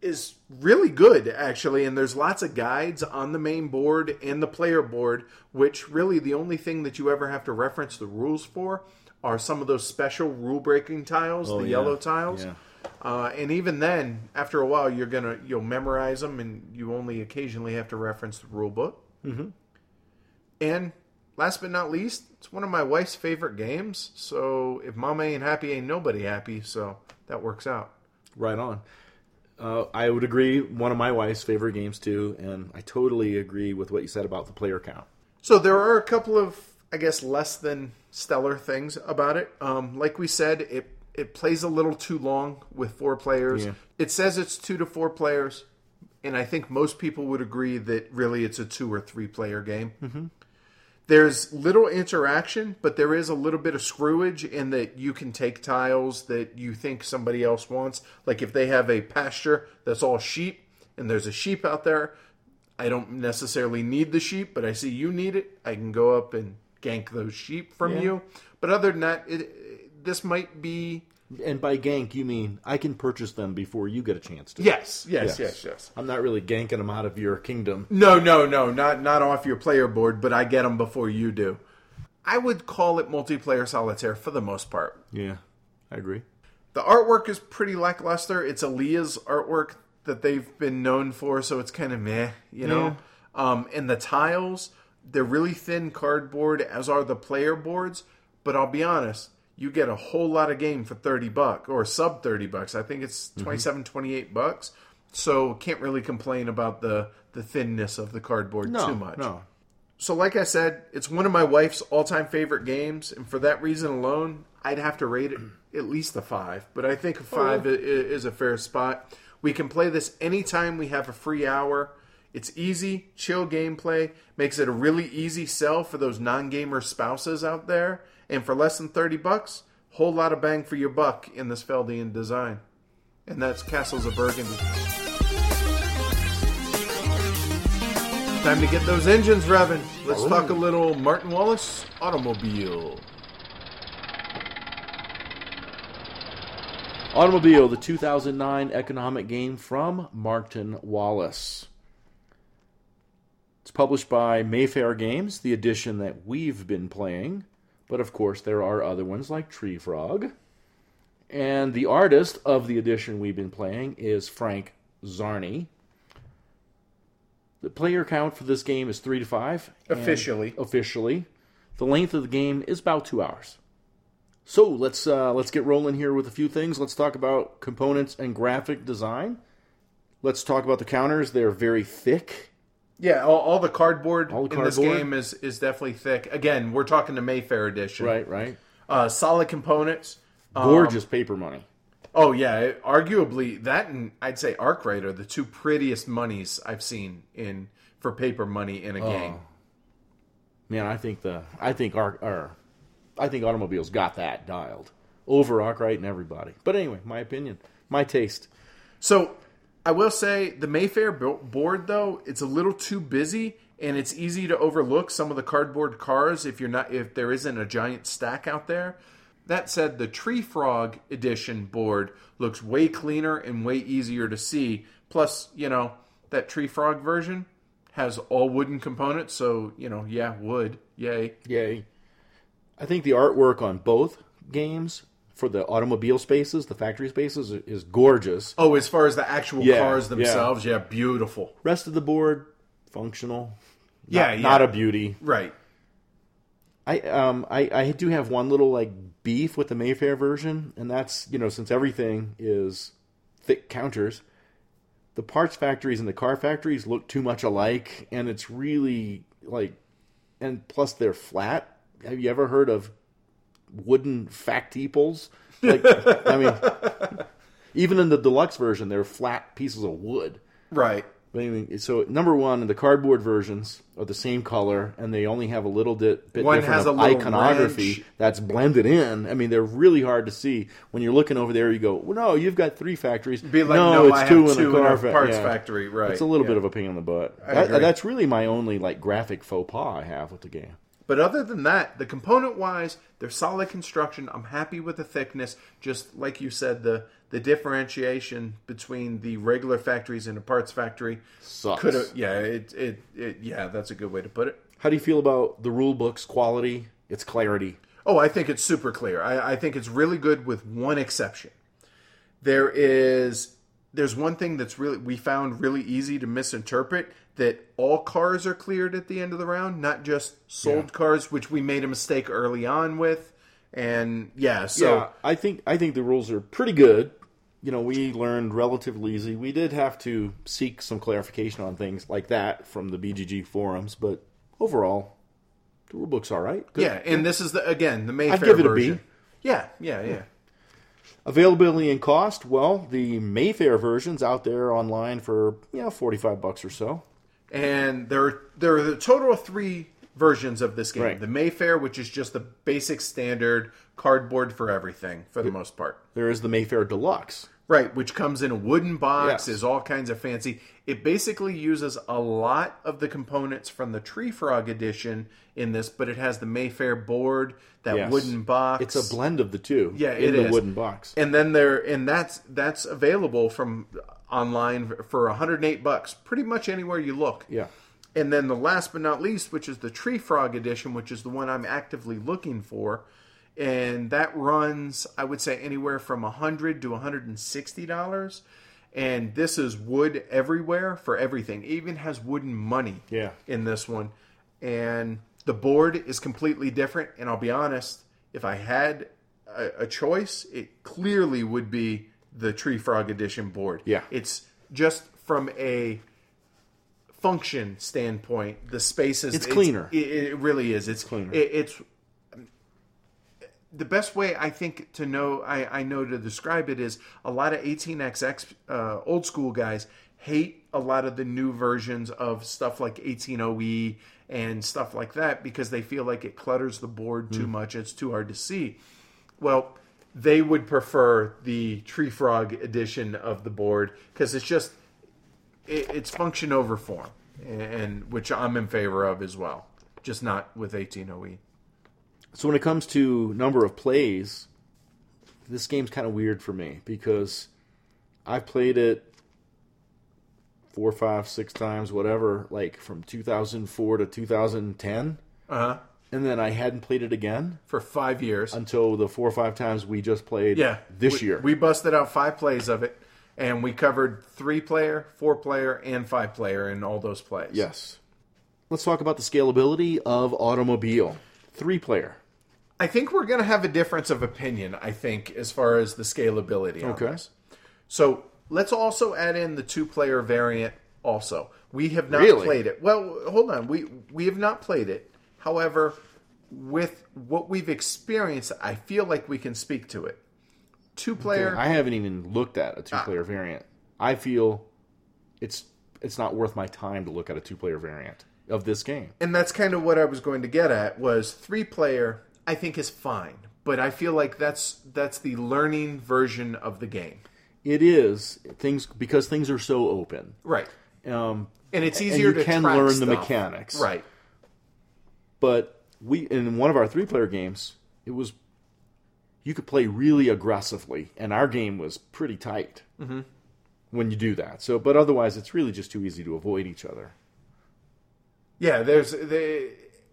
is really good actually and there's lots of guides on the main board and the player board which really the only thing that you ever have to reference the rules for are some of those special rule breaking tiles the Oh, yeah. yellow tiles Yeah. uh, and even then after a while you're gonna you'll memorize them and you only occasionally have to reference the rule book mm-hmm. and last but not least it's one of my wife's favorite games so if mama ain't happy ain't nobody happy so that works out Right on. Uh, I would agree. One of my wife's favorite games too, and I totally agree with what you said about the player count. So there are a couple of, I guess, less than stellar things about it. Um, like we said, it it plays a little too long with four players. Yeah. It says it's two to four players, and I think most people would agree that really it's a two or three player game. Mm-hmm. There's little interaction, but there is a little bit of screwage in that you can take tiles that you think somebody else wants. Like if they have a pasture that's all sheep, and there's a sheep out there, I don't necessarily need the sheep, but I see you need it. I can go up and gank those sheep from Yeah. you. But other than that, it, this might be And by gank, you mean I can purchase them before you get a chance to. yes, yes, yes, yes. I'm not really ganking them out of your kingdom. No, no, no, not not off your player board, but I get them before you do. I would call it multiplayer solitaire for the most part. Yeah, I agree. The artwork is pretty lackluster. It's alea's artwork that they've been known for, so it's kind of meh, you know. Um, and the tiles, they're really thin cardboard, as are the player boards. But I'll be honest, you get a whole lot of game for thirty bucks or sub thirty bucks. I think it's mm-hmm. 27, 28 bucks. So can't really complain about the the thinness of the cardboard No, too much. no. So, like I said, it's one of my wife's all time favorite games, and for that reason alone, I'd have to rate it at least a five, but I think a five oh. i- is a fair spot. We can play this anytime we have a free hour. It's easy, chill gameplay, makes it a really easy sell for those non-gamer spouses out there, and for less than 30 bucks, whole lot of bang for your buck in this Feldian design. And that's Castles of Burgundy. Time to get those engines revving. Let's talk a little Martin Wallace automobile. Automobile, the 2009 economic game from Martin Wallace. It's published by Mayfair Games, the edition that we've been playing. But of course, there are other ones like Tree Frog. And the artist of the edition we've been playing is Frank Zarni. The player count for this game is three to five. Officially. Officially. The length of the game is about two hours. So let's uh, let's get rolling here with a few things. Let's talk about components and graphic design. Let's talk about the counters. They're very thick. Yeah, all, all the cardboard All the in this game is, is definitely thick. Again, we're talking the Mayfair edition. Right, right. Uh, solid components. Um, Gorgeous paper money. Oh yeah, it- arguably that and I'd say Arkwright are the two prettiest monies I've seen in for paper money in a Oh. game. Man, I think the I think our, our I think automobiles got that dialed over Arkwright and everybody. But anyway, my opinion, my taste. So I will say the Mayfair board though it's a little too busy and it's easy to overlook some of the cardboard cars if you're not if there isn't a giant stack out there. That said, the Tree Frog edition board looks way cleaner and way easier to see. Plus, you know that Tree Frog version has all wooden components, so you know, yeah, wood, yay. Yay. I think the artwork on both games for the automobile spaces, the factory spaces, is gorgeous. Oh, as far as the actual Yeah, cars themselves, yeah, beautiful. Rest of the board, functional. Yeah, yeah. not a beauty. Right. I um I, I do have one little like beef with the Mayfair version, and that's you know since everything is thick counters, the parts factories and the car factories look too much alike, and it's really like, and plus they're flat. Have you ever heard of wooden factiples? Like I mean, [laughs] even in the deluxe version, they're flat pieces of wood. Right. But anyway, so number one, the cardboard versions are the same color, and they only have a little bit, bit One different of iconography wrench. that's blended in. I mean, they're really hard to see when you're looking over there. You go, well, no, you've got three factories. Be like, no, no, it's two in a in car fa- parts yeah. factory, right, It's a little yeah. bit of a pain in the butt. That- that's really my only like graphic faux pas I have with the game. But other than that, the component wise, they're solid construction. I'm happy with the thickness. Just like you said, the the differentiation between the regular factories and a parts factory Sucks. could have yeah, it, it it yeah, that's a good way to put it. How do you feel about the rule book's quality, its clarity? Oh, I think it's super clear. I, I think it's really good with one exception. There is there's one thing that's really we found really easy to misinterpret that all cars are cleared at the end of the round, not just sold Yeah. cars, which we made a mistake early on with. And yeah, so yeah, I think I think the rules are pretty good. You know, we learned relatively easy. We did have to seek some clarification on things like that from the BGG forums, but overall, the rule book's all right. Good. yeah, and this is the again the Mayfair give it a B. version. Yeah, yeah, yeah. Availability and cost. Well, the Mayfair version's out there online for you know forty five bucks or so. And there, there are the total of three versions of this game. Right. The Mayfair, which is just the basic standard cardboard for everything, for the most part. There is the Mayfair Deluxe. Right, which comes in a wooden box, Yes. is all kinds of fancy. It basically uses a lot of the components from the Tree Frog edition in this, but it has the Mayfair board, that Yes. wooden box. It's a blend of the two. Yeah, in it the is. wooden box. and then there, and that's that's available from online for 108 bucks, pretty much anywhere you look. Yeah. And then the last but not least, which is the Tree Frog edition, which is the one I'm actively looking for, and that runs, I would say, anywhere from 100 to 160 dollars. And this is wood everywhere for everything. It even has wooden money Yeah. in this one. And the board is completely different. And I'll be honest, if I had a, a choice, it clearly would be the Tree Frog edition board. Yeah. It's just from a function standpoint, the spaces It's cleaner. It, it really is. It's cleaner. It, it's the best way I think to know I, I know to describe it is a lot of 18xx uh, old school guys hate a lot of the new versions of stuff like 18OE and stuff like that because they feel like it clutters the board too much. It's too hard to see. Well, they would prefer the Tree Frog edition of the board because it's just it, it's function over form, and which I'm in favor of as well. Just not with 18OE. So when it comes to number of plays, this game's kind of weird for me because I've played it four, five, six times, whatever, like from 2004 to 2010, Uh huh. And then I hadn't played it again For five years. until the four or five times we just played Yeah, this we, year. we busted out five plays of it, and we covered three player, four player, and five player in all those plays. yes. Let's talk about the scalability of Automobile. Three player. I think we're going to have a difference of opinion. I think as far as the scalability. Okay. This. So let's also add in the two player variant. Also, we have not Really? played it. Well, hold on. We we have not played it. However, with what we've experienced, I feel like we can speak to it. Two player. I haven't even looked at a two player variant. I feel it's it's not worth my time to look at a two player variant of this game. and that's kind of what I was going to get at was three player I think is fine but I feel like that's that's the learning version of the game It is things because things are so open. right Um, and it's And easier you to can learn the mechanics. right but we in one of our three player games, it was you could play really aggressively, and our game was pretty tight Mm-hmm. when you do that. So, but otherwise, it's really just too easy to avoid each other. yeah there's the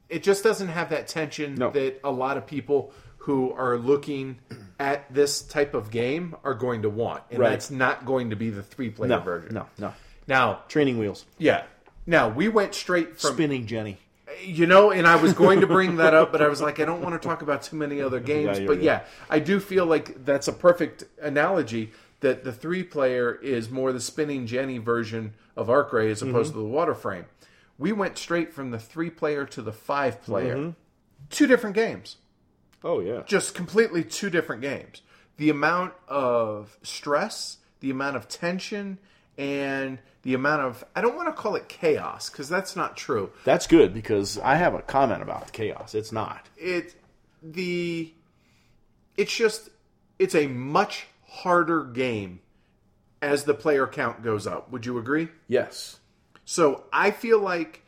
it just doesn't have that tension No. that a lot of people who are looking at this type of game are going to want and Right. that's not going to be the three player No, version no, no. now Training wheels, yeah now we went straight from spinning Jenny. You know, and I was going to bring that up, but I was like, I don't want to talk about too many other games. Yeah, but yeah. yeah, I do feel like that's a perfect analogy that the three player is more the spinning Jenny version of Arkwright as opposed Mm-hmm. to the water frame. We went straight from the three player to the five player. Mm-hmm. Two different games. Oh yeah, Just completely two different games. The amount of stress, the amount of tension, and the amount of I don't want to call it chaos because that's not true. that's good because I have a comment about the chaos. It's not. it the it's just it's a much harder game as the player count goes up would you agree Yes, so i feel like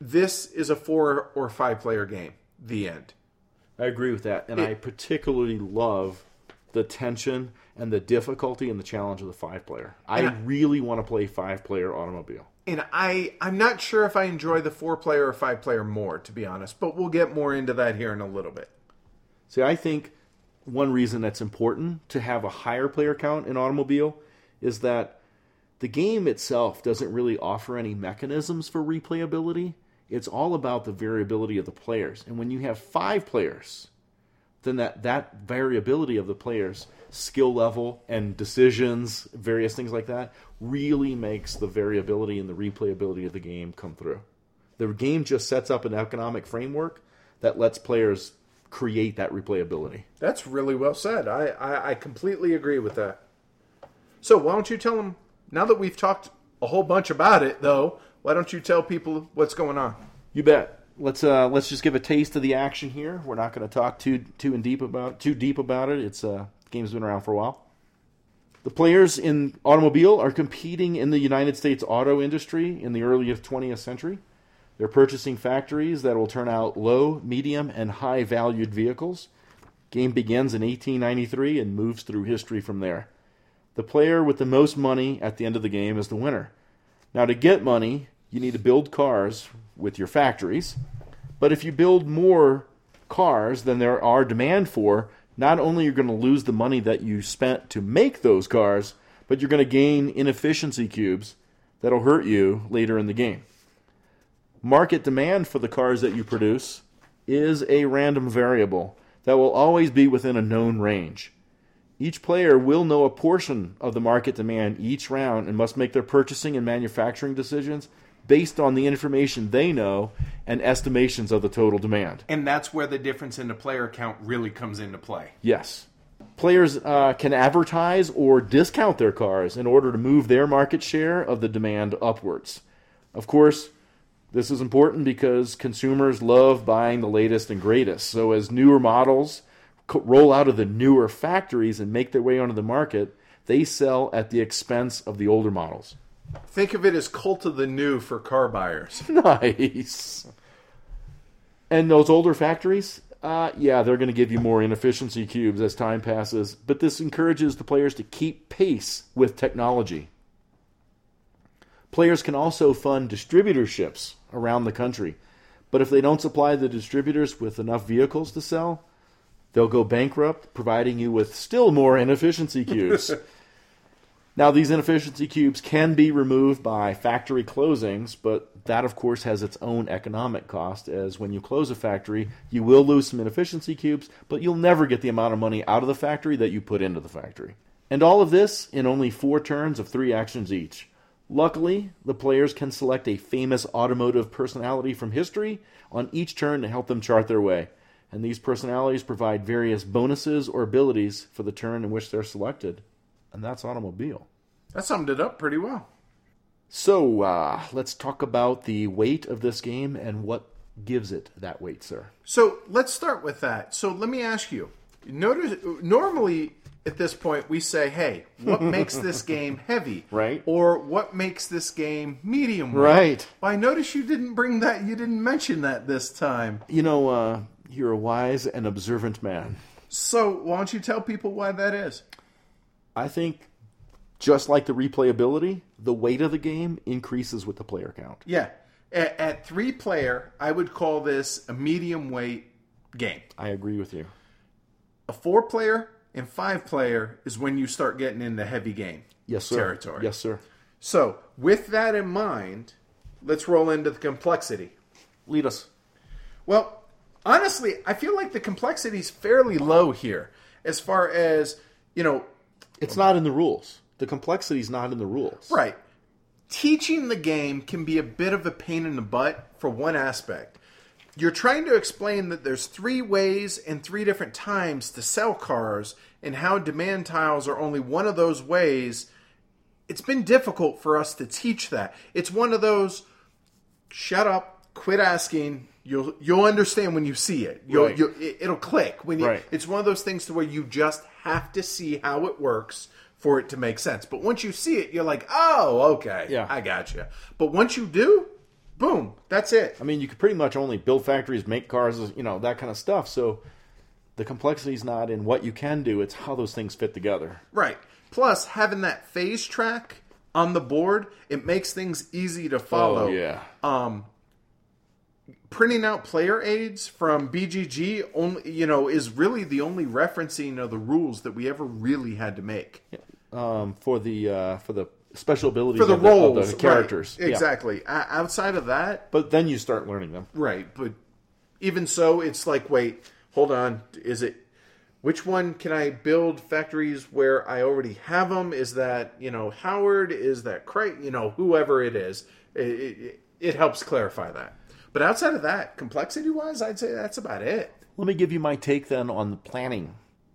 this is a four or five player game the end I agree with that, and It- I particularly love the tension and the difficulty and the challenge of the five player. I, I- really want to play five player automobile. and i i'm not sure if i enjoy the four player or five player more to be honest but we'll get more into that here in a little bit See, I think one reason that's important to have a higher player count in automobile is that the game itself doesn't really offer any mechanisms for replayability. It's all about the variability of the players. And when you have five players, then that, that variability of the players, skill level and decisions, various things like that, really makes the variability and the replayability of the game come through. The game just sets up an economic framework that lets players create that replayability. that's really well said i i, I completely agree with that so why don't you tell them now that we've talked a whole bunch about it though why don't you tell people what's going on You bet. Let's uh, let's just give a taste of the action here. We're not going to talk too too in deep about too deep about it. It's uh, game's been around for a while. The players in automobile are competing in the United States auto industry in the early 20th century. They're purchasing factories that will turn out low, medium, and high valued vehicles. Game begins in 1893 and moves through history from there. The player with the most money at the end of the game is the winner. Now, to get money, you need to build cars with your factories. But if you build more cars than there are demand for, not only you're going to lose the money that you spent to make those cars, but you're going to gain inefficiency cubes that'll hurt you later in the game. Market demand for the cars that you produce is a random variable that will always be within a known range. Each player will know a portion of the market demand each round and must make their purchasing and manufacturing decisions based on the information they know and estimations of the total demand. And that's where the difference in the player count really comes into play. Yes. Players uh, can advertise or discount their cars in order to move their market share of the demand upwards. Of course, this is important because consumers love buying the latest and greatest. So, as newer models roll out of the newer factories and make their way onto the market, they sell at the expense of the older models. Think of it as cult of the new for car buyers. [laughs] nice. And those older factories, uh, yeah, they're going to give you more inefficiency cubes as time passes, but this encourages the players to keep pace with technology. Players can also fund distributorships around the country, but if they don't supply the distributors with enough vehicles to sell, they'll go bankrupt, providing you with still more inefficiency cubes. [laughs] Now, these inefficiency cubes can be removed by factory closings, but that, of course, has its own economic cost, as when you close a factory, you will lose some inefficiency cubes, but you'll never get the amount of money out of the factory that you put into the factory. And all of this in only four turns of three actions each. Luckily, the players can select a famous automotive personality from history on each turn to help them chart their way. And these personalities provide various bonuses or abilities for the turn in which they're selected and that's automobile. That summed it up pretty well. So uh, let's talk about the weight of this game and what gives it that weight, sir. So let's start with that. So let me ask you. Notice normally at this point we say, "Hey, what [laughs] makes this game heavy?" Right. Or what makes this game medium? weight? Right. Well, I notice you didn't bring that. You didn't mention that this time. You know, uh, you're a wise and observant man. So why don't you tell people why that is? I think just like the replayability, the weight of the game increases with the player count. Yeah. At, at three player, I would call this a medium weight game. I agree with you. A four player and five player is when you start getting into heavy game Yes, sir. territory. Yes, sir. So, with that in mind, let's roll into the complexity. Lead us. Well, honestly, I feel like the complexity is fairly low here as far as, you know, It's not in the rules. The complexity is not in the rules. right. Teaching the game can be a bit of a pain in the butt for one aspect. You're trying to explain that there's three ways and three different times to sell cars and how demand tiles are only one of those ways. It's been difficult for us to teach that. It's one of those shut up, quit asking. You'll you'll understand when you see it. You'll, Right. you'll it, it'll click when you. Right. It's one of those things to where you just have to see how it works for it to make sense. But once you see it, you're like, oh, okay, Yeah. I got you. But once you do, boom, that's it. I mean, you could pretty much only build factories, make cars, you know, that kind of stuff. So the complexity is not in what you can do, it's how those things fit together. Right. Plus, having that phase track on the board, it makes things easy to follow. Oh, yeah. Um, printing out player aids from BGG only, you know, is really the only referencing of the rules that we ever really had to make Um, for the uh, for the special abilities for the of, roles, of the characters. Right. Yeah. Exactly. O- outside of that, But then you start learning them. Right, but even so, it's like, wait, hold on. Is it which one can I build factories where I already have them? Is that you know Howard? Is that Craig? You know, whoever it is, it, it, it helps clarify that. But outside of that, complexity wise, I'd say that's about it. Let me give you my take then on the planning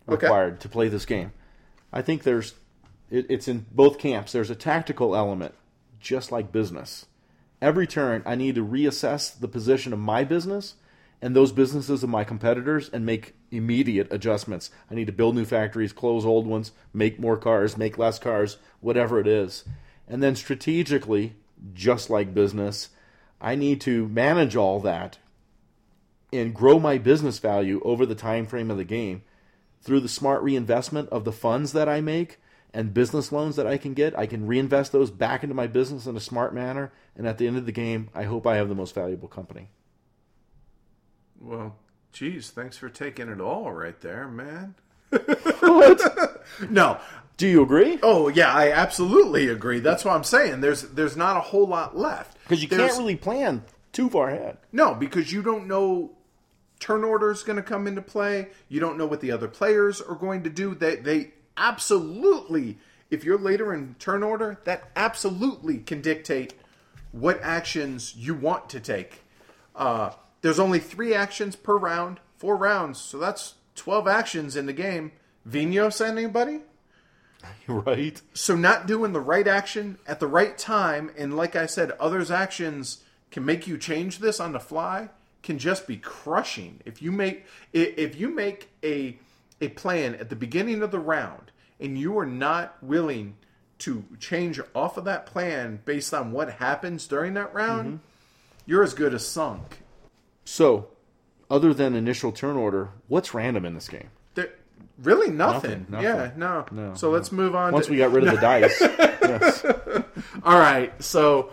Okay. required to play this game. I think there's it, it's in both camps. There's a tactical element, just like business. Every turn, I need to reassess the position of my business and those businesses of my competitors and make immediate adjustments. I need to build new factories, close old ones, make more cars, make less cars, whatever it is. And then strategically, just like business, I need to manage all that and grow my business value over the time frame of the game through the smart reinvestment of the funds that I make and business loans that I can get. I can reinvest those back into my business in a smart manner, and at the end of the game, I hope I have the most valuable company. Well, geez, thanks for taking it all right there, man. What? [laughs] No, Do you agree? oh yeah, I absolutely agree. That's what I'm saying. There's there's not a whole lot left Because you There's- can't really plan too far ahead. No, because you don't know turn order is going to come into play. You don't know what the other players are going to do. They they absolutely if you're later in turn order, that absolutely can dictate what actions you want to take. Uh, there's only three actions per round, four rounds, so that's 12 actions in the game. Vinhos, anybody? [laughs] right? So not doing the right action at the right time, and like I said, others' actions can make you change this on the fly. Can just be crushing if you make if you make a a plan at the beginning of the round and you are not willing to change off of that plan based on what happens during that round, mm-hmm. you're as good as sunk. So, other than initial turn order, what's random in this game? Really nothing. Nothing, Yeah, no. No, So let's move on. Once to, we got rid of the [laughs] dice, yes. All right, so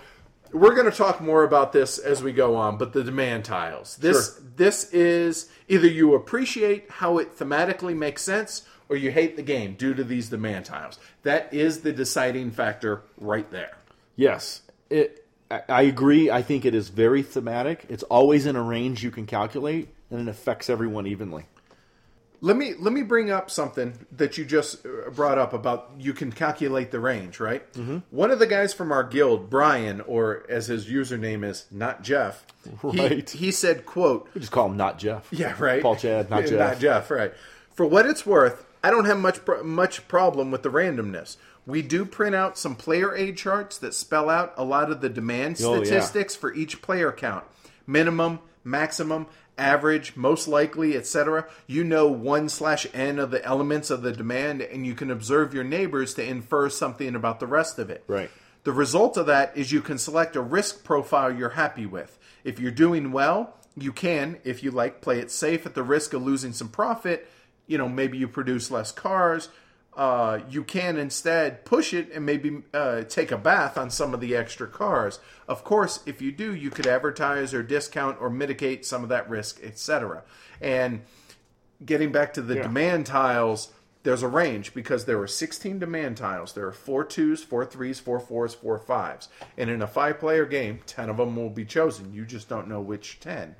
we're going to talk more about this as we go on, but the demand tiles. This Sure. this is either you appreciate how it thematically makes sense or you hate the game due to these demand tiles. That is the deciding factor right there. Yes, it. I agree. I think it is very thematic. It's always in a range you can calculate, and it affects everyone evenly. Let me let me bring up something that you just uh, brought up about you can calculate the range, right? Mm-hmm. One of the guys from our guild, Brian, or as his username is, not Jeff. Right. He, said, "quote We just call him not Jeff. Yeah, right. Paul Chad, not [laughs] Jeff. Not Jeff, right. For what it's worth, I don't have much much problem with the randomness. We do print out some player aid charts that spell out a lot of the demand Oh, yeah. statistics for each player count. Minimum, maximum, average, most likely, etc. You know one slash n of the elements of the demand, and you can observe your neighbors to infer something about the rest of it. Right. The result of that is you can select a risk profile you're happy with. If you're doing well, you can, if you like, play it safe at the risk of losing some profit. You know, maybe you produce less cars. Uh, you can instead push it and maybe uh, take a bath on some of the extra cars. Of course, if you do, you could advertise or discount or mitigate some of that risk, etc. And getting back to the Yeah. demand tiles, there's a range because there are 16 demand tiles. There are four twos, four threes, four fours, four fives. And in a five player game, 10 of them will be chosen. You just don't know which 10.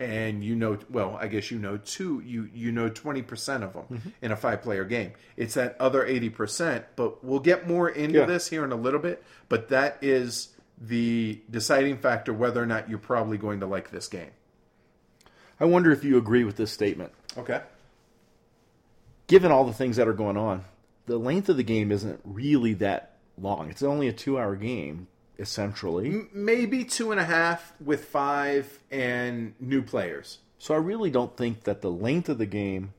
And you know, well, I guess you know two, you, you know 20% of them Mm-hmm. in a five player game. It's that other 80%, but we'll get more into Yeah. this here in a little bit. But that is the deciding factor whether or not you're probably going to like this game. I wonder if you agree with this statement. Okay. Given all the things that are going on, the length of the game isn't really that long. It's only a two-hour game, essentially. maybe two and a half with five and new players. So I really don't think that the length of the game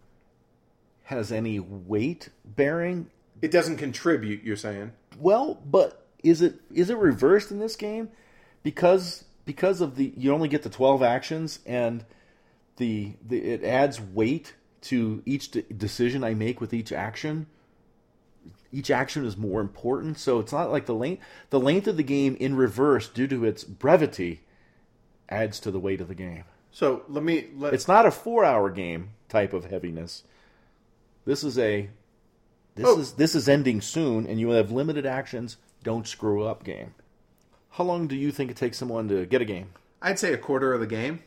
has any weight bearing. It doesn't contribute. You're saying? Well, but is it is it reversed in this game because because of the you only get the 12 actions and the, the it adds weight to each de- decision I make with each action. Each action is more important, so it's not like the length the length of the game in reverse due to its brevity adds to the weight of the game. So let me. Let, It's not a four hour game type of heaviness. This is a this Oh. is this is ending soon and you have limited actions, don't screw up game. How long do you think it takes someone to get a game? I'd say a quarter of the game.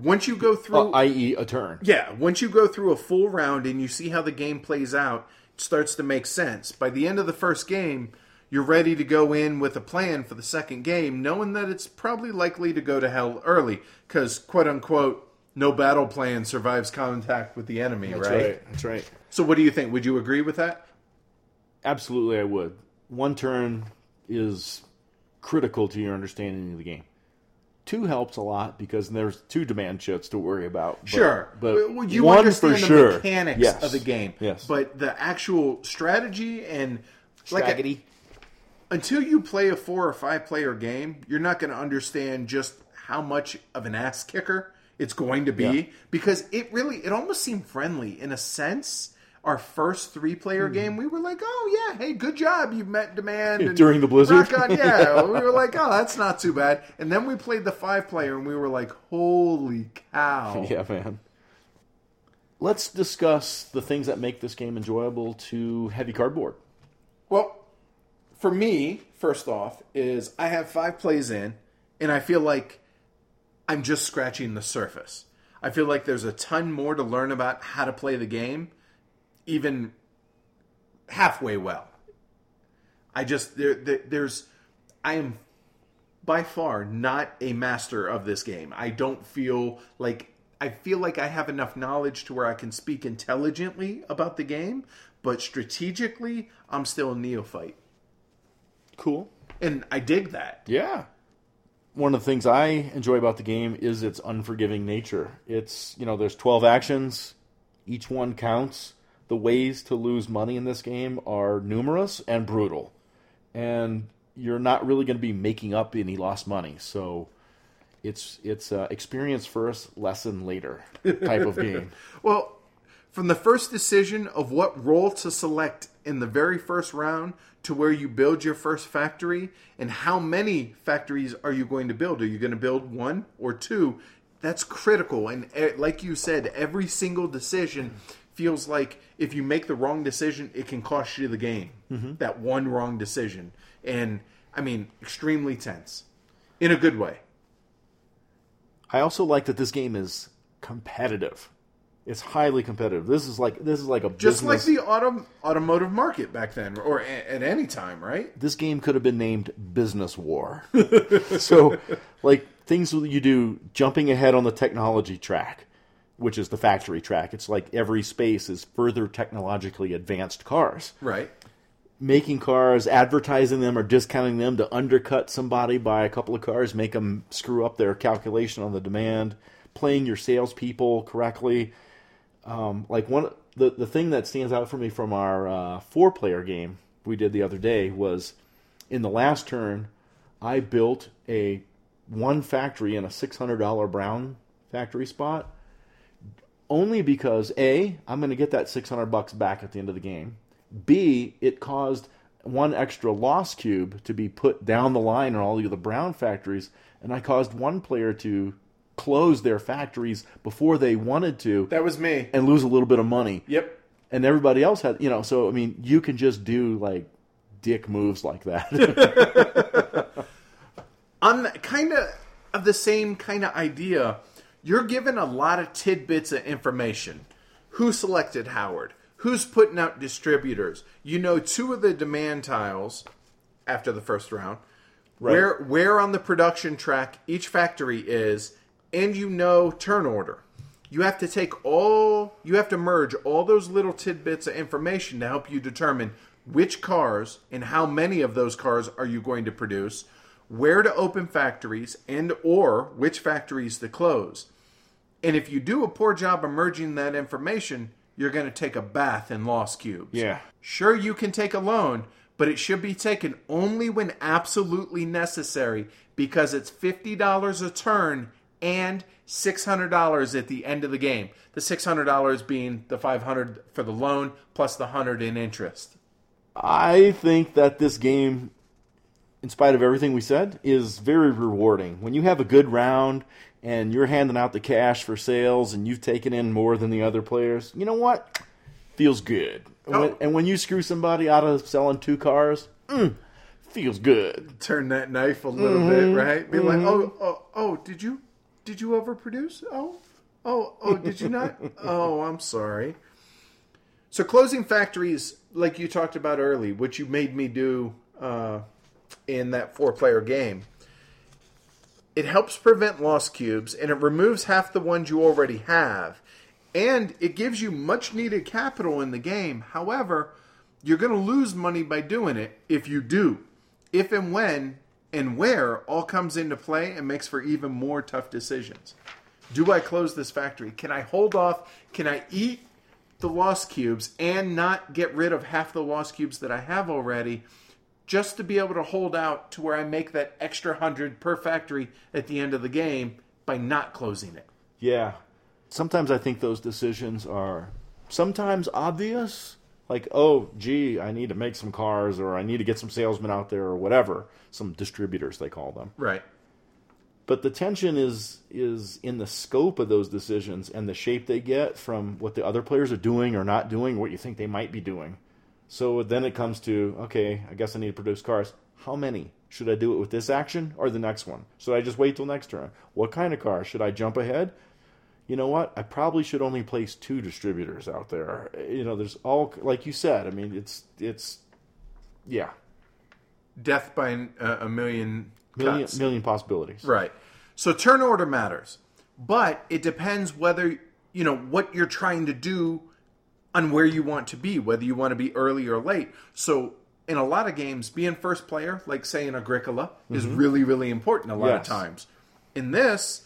Once you go through, Uh, i.e. a turn. yeah, once you go through a full round and you see how the game plays out, starts to make sense. By the end of the first game, you're ready to go in with a plan for the second game, knowing that it's probably likely to go to hell early, because quote unquote, no battle plan survives contact with the enemy, right? That's right. So, what do you think? Would you agree with that? Absolutely I would. One turn is critical to your understanding of the game. Two helps a lot because there's two demand shits to worry about. But, Sure, but Well, you one understand for the sure. mechanics Yes. of the game. Yes, but the actual strategy and like a- until you play a four or five player game, you're not going to understand just how much of an ass kicker it's going to be Yeah. because it really it almost seemed friendly in a sense. Our first three player Hmm. game, we were like, "Oh yeah, hey, good job, you met demand [laughs] and During the blizzard? on, yeah, [laughs] we were like, "Oh, that's not too bad." And then we played the five player, and we were like, "Holy cow!" [laughs] Yeah, man. Let's discuss the things that make this game enjoyable to heavy cardboard. Well, for me, first off, is I have five plays in, and I feel like I'm just scratching the surface. I feel like there's a ton more to learn about how to play the game, even halfway well. I just there, there there's I am by far not a master of this game. I don't feel like I feel like I have enough knowledge to where I can speak intelligently about the game, but strategically, I'm still a neophyte. Cool. And I dig that. Yeah. One of the things I enjoy about the game is its unforgiving nature. It's, you know, there's 12 actions, each one counts. The ways to lose money in this game are numerous and brutal. And you're not really going to be making up any lost money. So it's it's uh, experience first, lesson later type of game. [laughs] Well, from the first decision of what role to select in the very first round to where you build your first factory and how many factories are you going to build? Are you going to build one or two? That's critical. And eh, like you said, every single decision feels like if you make the wrong decision, it can cost you the game. Mm-hmm. That one wrong decision. And I mean, extremely tense in a good way. I also like that this game is competitive. It's highly competitive. This is like this is like a Just business. like the autom- automotive market back then, or a- at any time, right? this game could have been named Business War. [laughs] so, like things that you do jumping ahead on the technology track, which is the factory track. It's like every space is further technologically advanced cars. Right. Making cars, advertising them, or discounting them to undercut somebody by a couple of cars, make them screw up their calculation on the demand. Playing your salespeople correctly. Um, like one, the the thing that stands out for me from our uh, four player game we did the other day was in the last turn, I built a one factory in a six hundred dollar brown factory spot, only because a I'm going to get that six hundred bucks back at the end of the game. B it caused one extra loss cube to be put down the line on all the other brown factories, and I caused one player to close their factories before they wanted to That was me. and lose a little bit of money Yep. and everybody else had you know so i mean you can just do like dick moves like that On the, kind of of the same kind of idea, you're given a lot of tidbits of information. Who selected Howard? Who's putting out distributors? You know two of the demand tiles after the first round. Where where on the production track each factory is, and you know turn order. You have to take all you have to merge all those little tidbits of information to help you determine which cars and how many of those cars are you going to produce, where to open factories and or which factories to close. And if you do a poor job of merging that information, you're going to take a bath in lost cubes. Yeah. Sure, you can take a loan, but it should be taken only when absolutely necessary because it's $50 a turn and $600 at the end of the game. The $600 being the 500 for the loan plus the 100 in interest. i think that this game in spite of everything we said is very rewarding when you have a good round and you're handing out the cash for sales and you've taken in more than the other players you know what feels good And when- Oh. and when you screw somebody out of selling two cars mm, feels good Turn that knife a little bit, right? Be like, "Oh, oh, oh, did you did you overproduce? Oh. Oh, oh, did you not? [laughs] oh, I'm sorry. So closing factories, like you talked about early, which you made me do uh, in that four-player game, it helps prevent lost cubes and it removes half the ones you already have, and it gives you much-needed capital in the game. However, you're going to lose money by doing it if you do. If and when and where all comes into play and makes for even more tough decisions. Do I close this factory? Can I hold off? Can I eat the lost cubes and not get rid of half the lost cubes that I have already just to be able to hold out to where I make that extra hundred per factory at the end of the game by not closing it? Yeah. Sometimes I think those decisions are sometimes obvious. Like, oh, gee, I need to make some cars or I need to get some salesmen out there or whatever. Some distributors, they call them. Right. But the tension is is in the scope of those decisions and the shape they get from what the other players are doing or not doing, what you think they might be doing. So then it comes to, okay, I guess I need to produce cars. How many? Should I do it with this action or the next one? Should I just wait till next turn? What kind of car? Should I jump ahead? You know what? I probably should only place two distributors out there. You know, there's all like you said. I mean, it's it's yeah. Death by an- uh, a million million cuts. million possibilities. Right. So turn order matters, but it depends whether you know what you're trying to do on where you want to be, whether you want to be early or late. So in a lot of games, being first player, like say in Agricola, is really really important a lot Mm-hmm. Yes. of times. In this,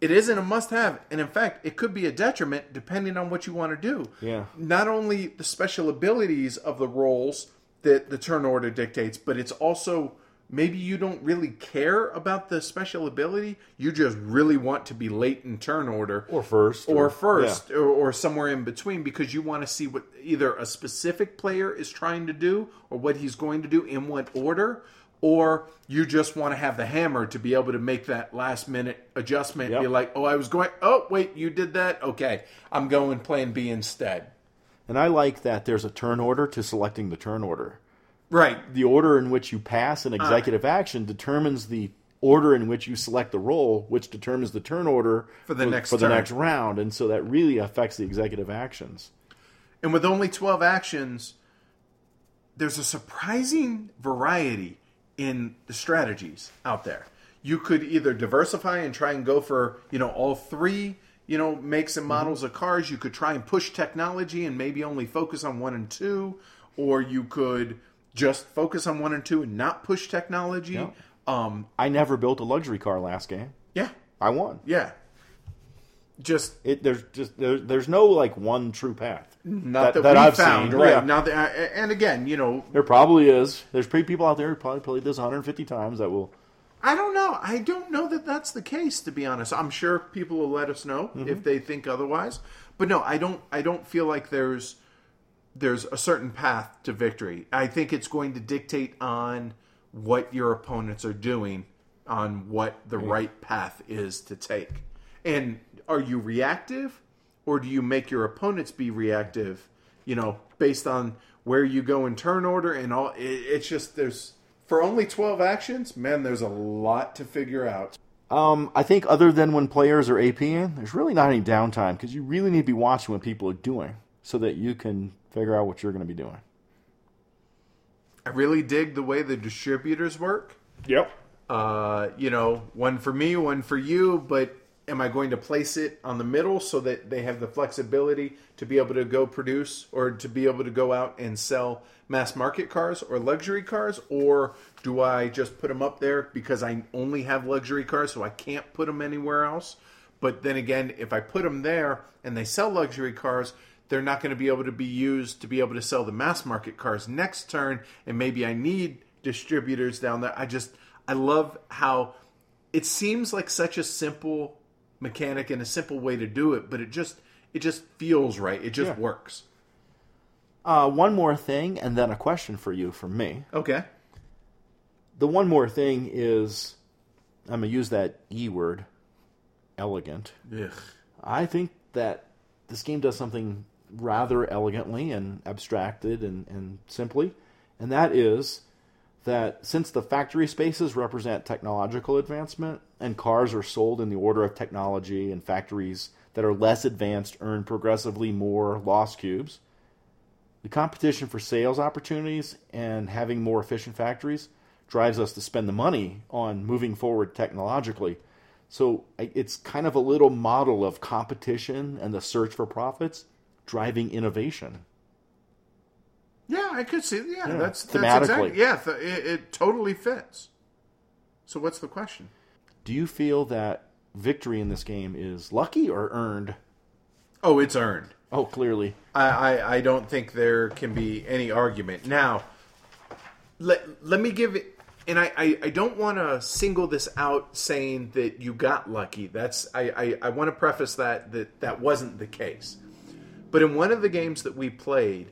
it isn't a must-have, and in fact, it could be a detriment depending on what you want to do. Yeah. Not only the special abilities of the roles that the turn order dictates, but it's also maybe you don't really care about the special ability. You just really want to be late in turn order Or first, or or- first or, or somewhere in between because you want to see what either a specific player is trying to do or what he's going to do in what order or you just want to have the hammer to be able to make that last minute adjustment Yep. be like oh i was going oh wait you did that okay i'm going plan b instead And I like that there's a turn order to selecting the turn order. Right The order in which you pass an uh. executive action determines the order in which you select the role, which determines the turn order For the next for the next round, and so that really affects the executive actions. And with only 12 actions, there's a surprising variety in the strategies out there. You could either diversify and try and go for, you know, all three, you know, makes and mm-hmm. models of cars. You could try and push technology and maybe only focus on one and two, or you could just focus on one and two and not push technology. Um, I never built a luxury car last game. yeah, I won. yeah. Just It, there's just there, there's no like one true path. not that, we found, right? Yeah. Not that, and again, you know, There probably is. There's pretty people out there who probably played this 150 times that will. I don't know. I don't know that that's the case. To be honest, I'm sure people will let us know Mm-hmm. if they think otherwise. But no, I don't. I don't feel like there's there's a certain path to victory. I think it's going to dictate on what your opponents are doing, on what the right path is to take. And are you reactive, or do you make your opponents be reactive? You know, based on where you go in turn order and all. It, it's just there's for only twelve actions, man. There's a lot to figure out. Um, I think other than when players are APing, there's really not any downtime because you really need to be watching what people are doing so that you can figure out what you're going to be doing. I really dig the way the distributors work. Yep. Uh, you know, one for me, one for you, but am I going to place it on the middle so that they have the flexibility to be able to go produce or to be able to go out and sell mass market cars or luxury cars? Or do I just put them up there because I only have luxury cars so I can't put them anywhere else? But then again, if I put them there and they sell luxury cars, they're not going to be able to be used to be able to sell the mass market cars next turn. And maybe I need distributors down there. I just, I love how it seems like such a simple mechanic and a simple way to do it, but it just, it just feels right. It just Yeah. works. Uh, one more thing, and then a question for you from me. Okay. The one more thing is, I'm gonna use that E word, elegant. Ugh. I think that this game does something rather elegantly and abstracted and, and simply, and that is that since the factory spaces represent technological advancement and cars are sold in the order of technology and factories that are less advanced earn progressively more loss cubes, the competition for sales opportunities and having more efficient factories drives us to spend the money on moving forward technologically. So it's kind of a little model of competition and the search for profits driving innovation. Yeah, I could see. Yeah, that's, that's thematically. exactly. Yeah, th- it, it totally fits. So what's the question? Do you feel that victory in this game is lucky or earned? Oh, it's earned. Oh, clearly. I, I, I don't think there can be any argument. Now, let, let me give it, and I, I, I don't want to single this out saying that you got lucky. That's I, I, I want to preface that, that that wasn't the case. But in one of the games that we played,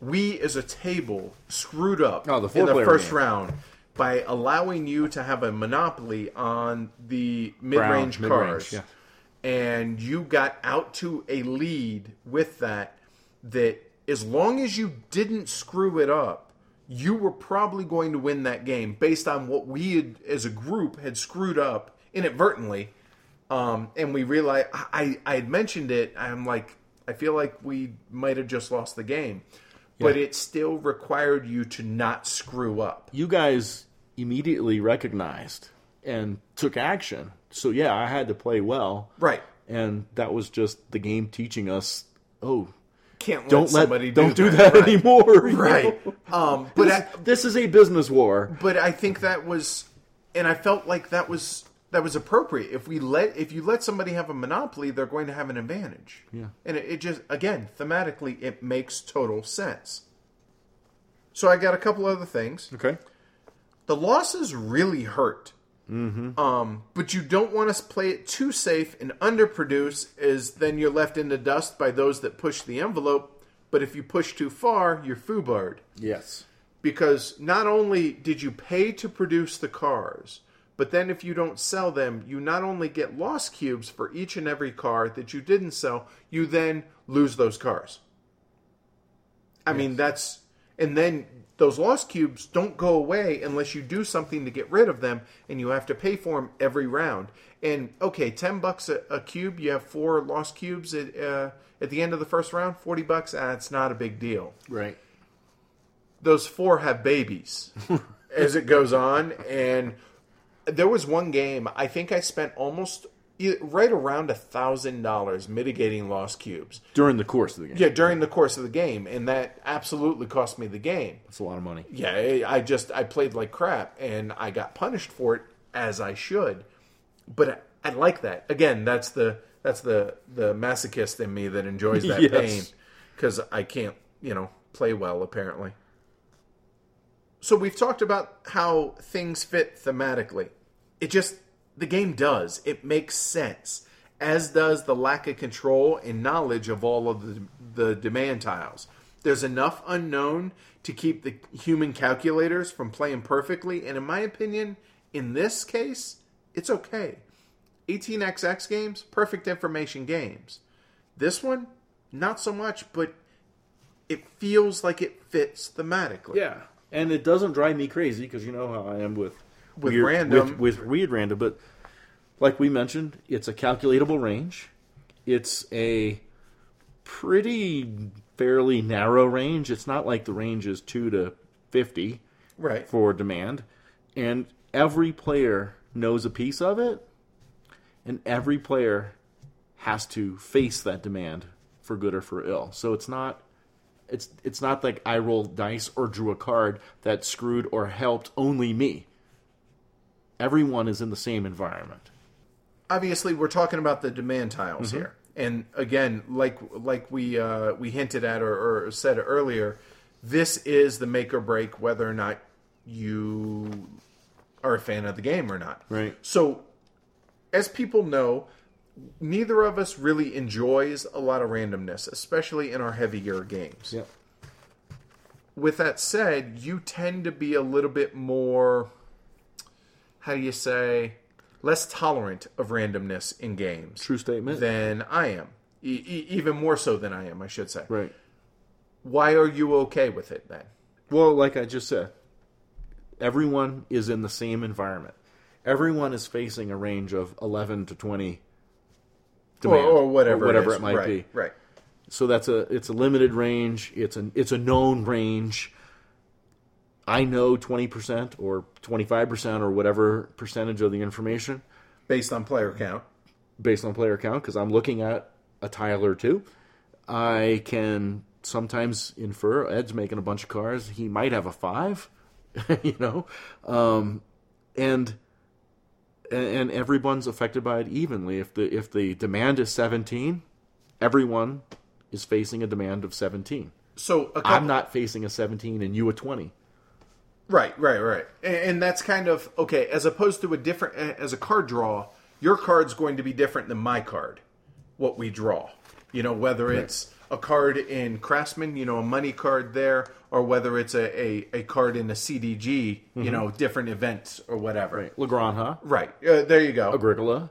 we as a table screwed up Oh, the in the first game. round by allowing you to have a monopoly on the mid-range mid-range, cars yeah. and you got out to a lead with that that as long as you didn't screw it up you were probably going to win that game based on what we had as a group had screwed up inadvertently um, and we realized I, I had mentioned it i'm like i feel like we might have just lost the game but it still required you to not screw up You guys immediately recognized and took action. So yeah, I had to play well. Right. And that was just the game teaching us, oh, Can't don't let somebody don't do do that, Right. anymore. Right. Um, but I, This is a business war. but I think that was, and I felt like that was that was appropriate. If we let if you let somebody have a monopoly, they're going to have an advantage. Yeah. and it, it just again thematically it makes total sense. So I got a couple other things. Okay. The losses really hurt. Mm-hmm. Um, but you don't want to play it too safe and underproduce, as then you're left in the dust by those that push the envelope. But if you push too far, you're foobarred Yes. because not only did you pay to produce the cars, but then if you don't sell them, you not only get lost cubes for each and every car that you didn't sell, you then lose those cars. I mean, that's and then those lost cubes don't go away unless you do something to get rid of them, and you have to pay for them every round. And okay, ten bucks a, a cube, you have four lost cubes at uh, at the end of the first round. Forty bucks, ah, it's not a big deal Right. those four have babies [laughs] as it goes on and there was one game i think i spent almost right around a thousand dollars mitigating lost cubes During the course of the game. yeah during the course of the game and that absolutely cost me the game That's a lot of money. yeah I- i just i played like crap and i got punished for it as i should but i, I like that again that's the that's the the masochist in me that enjoys that [laughs] Yes. pain because i can't you know play well apparently so we've talked about how things fit thematically. It just the game does. It makes sense as does the lack of control and knowledge of all of the, the demand tiles. There's enough unknown to keep the human calculators from playing perfectly and in my opinion in this case it's okay. 18xx games perfect information games. This one not so much but it feels like it fits thematically. Yeah, and it doesn't drive me crazy because you know how I am with With weird, random. with, with weird random. But like we mentioned, it's a calculatable range. It's a pretty fairly narrow range. It's not like the range is two to fifty right for demand, and every player knows a piece of it, and every player has to face that demand for good or for ill. So it's not it's it's not like I rolled dice or drew a card that screwed or helped only me. Everyone is in the same environment. obviously we're talking about the demand tiles Mm-hmm. here and again like like we uh, we hinted at or, or said earlier this is the make or break whether or not you are a fan of the game or not Right. so as people know neither of us really enjoys a lot of randomness especially in our heavier games Yep. with that said, you tend to be a little bit more, how do you say, less tolerant of randomness in games. True statement. Than I am. E- e- even more so than I am, I should say. Right. Why are you okay with it then? Well, like I just said, everyone is in the same environment. Everyone is facing a range of 11 to 20 Or, demand, or whatever, whatever is. it might right, be. Right. So that's a it's a limited range. It's an it's a known range. I know 20% or 25% or whatever percentage of the information Based on player count. based on player count because I'm looking at a tile or two. I can sometimes infer Ed's making a bunch of cars. He might have a five, [laughs] you know, um, and and everyone's affected by it evenly. If the if the demand is 17, everyone is facing a demand of 17. So a couple, I'm not facing a 17 and you a 20. Right, right, right. And, and that's kind of okay. As opposed to a different, as a card draw, your card's going to be different than my card. What we draw, you know, whether it's a card in Craftsman, you know, a money card there, or whether it's a a, a card in a CDG, you know, different events or whatever. Right. Legrand, huh? Right. Uh, there you go. Agricola.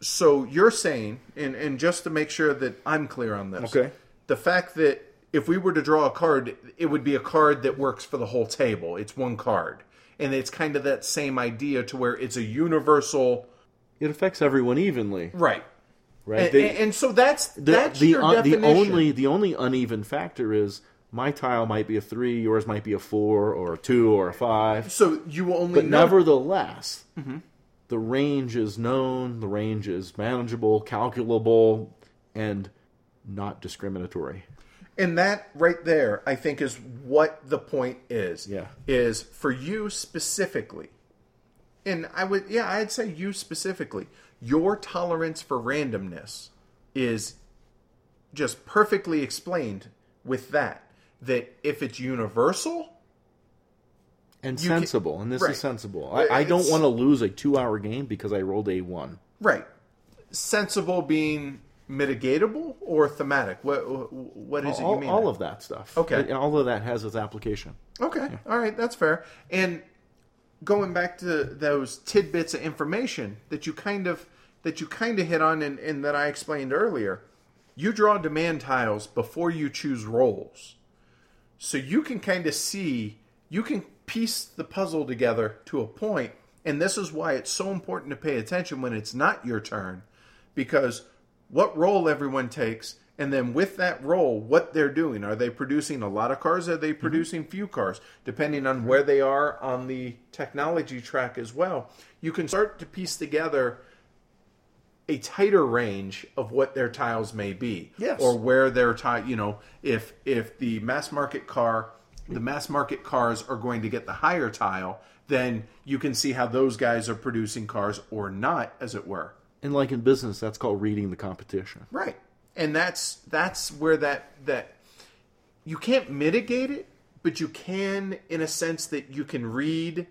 So you're saying, and, and just to make sure that I'm clear on this, Okay. the fact that if we were to draw a card, it would be a card that works for the whole table. It's one card. And it's kind of that same idea to where it's a universal. It affects everyone evenly, Right. Right? And, They- and, so that's the that's the, your un- the only the only uneven factor is my tile might be a three, yours might be a four, or a two, or a five. So you will only But know nevertheless, mm-hmm. the range is known, the range is manageable, calculable, and not discriminatory. And that right there, I think, is what the point is. Yeah. Is for you specifically. And I would, yeah, I'd say you specifically. Your tolerance for randomness is just perfectly explained with that. That if it's universal, And You can- sensible, and this right. is sensible. I, I don't want to lose a two-hour game because I rolled a one. right? Sensible being mitigatable or thematic. What what is it all, you mean? all there? of that stuff. Okay. It- all of that has its application. Okay. All right. That's fair. And going back to those tidbits of information that you kind of that you kind of hit on and, and that I explained earlier, you draw demand tiles before you choose roles, so you can kind of see you can piece the puzzle together to a point, and this is why it's so important to pay attention when it's not your turn, because what role everyone takes and then with that role what they're doing are they producing a lot of cars are they mm-hmm. producing few cars depending on where they are on the technology track as well you can start to piece together a tighter range of what their tiles may be Yes. or where their tile you know if if the mass market car the mass market cars are going to get the higher tile then you can see how those guys are producing cars or not as it were And like in business, that's called reading the competition. Right. And that's that's where that that you can't mitigate it, but you can in a sense that you can read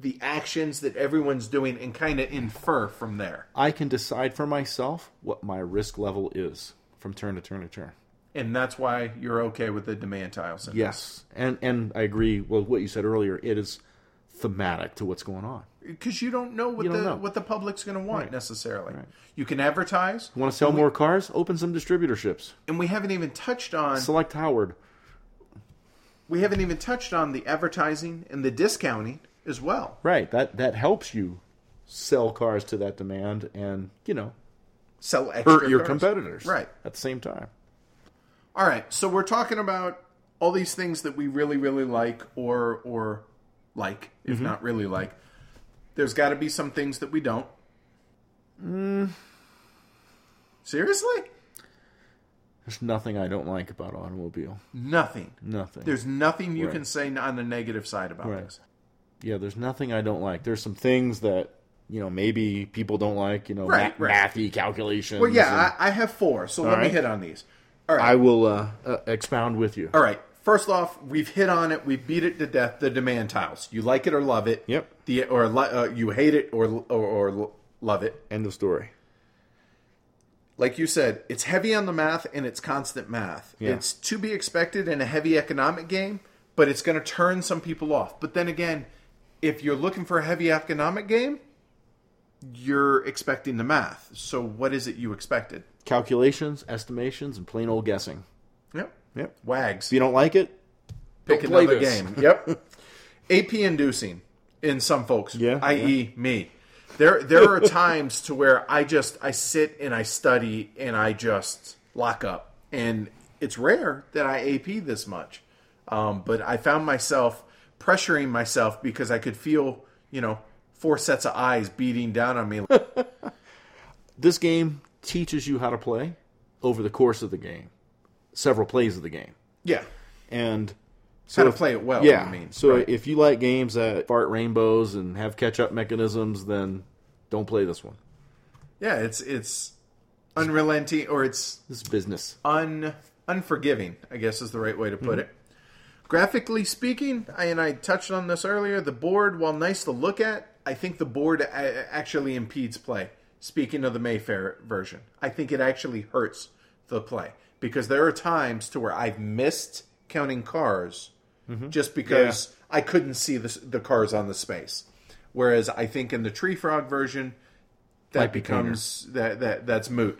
the actions that everyone's doing and kind of infer from there. I can decide for myself what my risk level is from turn to turn to turn. And that's why you're okay with the demand tiles. Yes, and and I agree with what you said earlier. It is thematic to what's going on. Because you don't know what the don't know. what the public's going to want Right. necessarily. Right. You can advertise, You want to sell more cars? Open some distributorships. and we haven't even touched on Select Howard. we haven't even touched on the advertising and the discounting as well. Right. That that helps you sell cars to that demand and you know Sell extra hurt your cars. competitors. Right. At the same time. All right, so we're talking about all these things that we really, really like, or or like, if Mm-hmm. not really like. There's got to be some things that we don't. Mm. Seriously, There's nothing I don't like about automobile. nothing. Nothing. There's nothing you Right. can say on the negative side about Right. this. yeah, there's nothing I don't like. There's some things that you know maybe people don't like. You know, Right, ma- right. mathy calculations. Well, and- yeah, I, I have four, so let me hit on these. All right, I will uh, uh, expound with you. all right. First off, we've hit on it. We've beat it to death. The demand tiles. You like it or love it. Yep. The or uh, you hate it or or, or love it. End of story. like you said, it's heavy on the math and it's constant math. Yeah. It's to be expected in a heavy economic game, but it's going to turn some people off. But then again, if you're looking for a heavy economic game, you're expecting the math. So what is it you expected? Calculations, estimations, and plain old guessing. Yep. Yep. Wags. If you don't like it, Pick play another this. game. [laughs] Yep. AP inducing in some folks, Yeah, i.e. me. There there are times to where I just I sit and I study and I just lock up. And it's rare that I AP this much. Um, but I found myself pressuring myself because I could feel, you know, four sets of eyes beating down on me. [laughs] this game teaches you how to play over the course of the game, several plays of the game, yeah. and How to play it well, Yeah. I mean. So Right. if you like games that fart rainbows and have catch-up mechanisms, then don't play this one. Yeah, it's it's unrelenting or it's This business. un unforgiving, I guess is the right way to put mm-hmm. it. Graphically speaking, I, and I touched on this earlier, the board, while nice to look at, I think the board a- actually impedes play. Speaking of the Mayfair version, I think it actually hurts the play because there are times to where I've missed counting cars just because I couldn't see the, the cars on the space. Whereas I think in the Treefrog version, that Might be cleaner. becomes that that that's moot.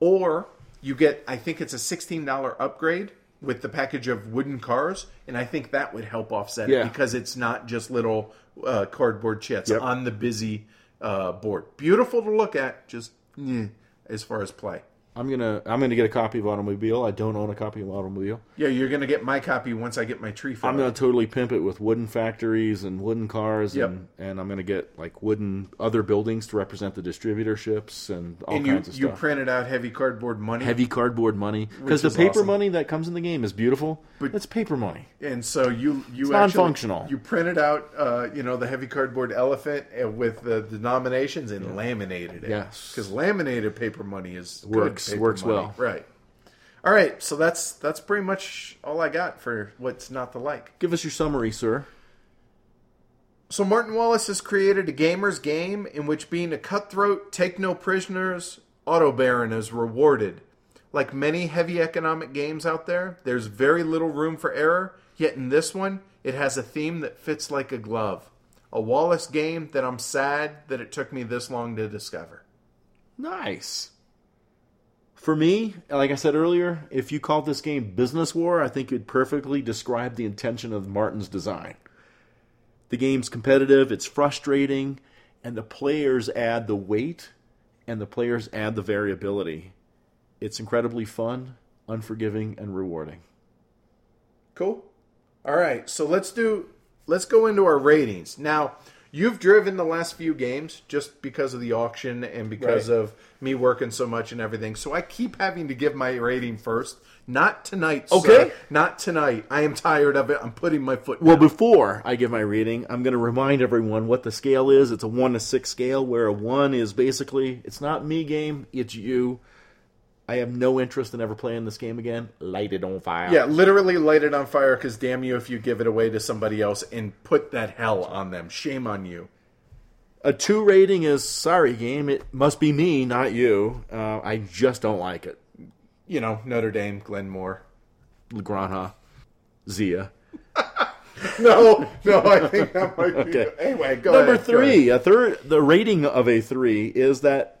Or you get, I think it's a sixteen dollar upgrade with the package of wooden cars, and I think that would help offset Yeah. it because it's not just little uh, cardboard chits Yep. on the busy uh, board. Beautiful to look at, just eh, as far as play. I'm gonna I'm gonna get a copy of Automobile. I don't own a copy of Automobile. Yeah, you're gonna get my copy once I get my tree I'm gonna totally pimp it with wooden factories and wooden cars, Yep. and, and I'm gonna get like wooden other buildings to represent the distributorships and all and you kinds of you stuff. printed out heavy cardboard money, Heavy cardboard money because the paper awesome. money that comes in the game is beautiful. But- it's paper money. and so you you It's non-functional. you printed out uh, you know the heavy cardboard elephant uh, with the denominations and laminated it. Yes. because laminated paper money is good Works- works well. Right. All right, so that's that's pretty much all I got for what's not to like. Give us your summary, sir. So Martin Wallace has created a gamer's game in which being a cutthroat, take no prisoners, auto baron is rewarded. Like many heavy economic games out there, there's very little room for error, yet in this one, it has a theme that fits like a glove. A Wallace game that I'm sad that it took me this long to discover. Nice. For me, like I said earlier, if you called this game Business War, I think it'd perfectly describe the intention of Martin's design. The game's competitive, it's frustrating, and the players add the weight and the players add the variability. It's incredibly fun, unforgiving, and rewarding. Cool. All right, so let's do let's go into our ratings. Now, you've driven the last few games just because of the auction and because Right. of me working so much and everything. So I keep having to give my rating first. Not tonight, sir. Okay. Not tonight. I am tired of it. I'm putting my foot Well, down. before I give my rating, I'm going to remind everyone what the scale is. It's a 1 to 6 scale, where a 1 is basically, it's not me game, it's you. I have no interest in ever playing this game again. Light it on fire. yeah, literally light it on fire because damn you if you give it away to somebody else and put that hell on them. Shame on you. A 2 rating is, sorry, game, it must be me, not you. Uh, I just don't like it. You know, Notre Dame, Glenmore. La Granja, Zia. [laughs] No, no, I think that might be. [laughs] Okay. Anyway, go Number ahead. three, a third, the rating of a three is that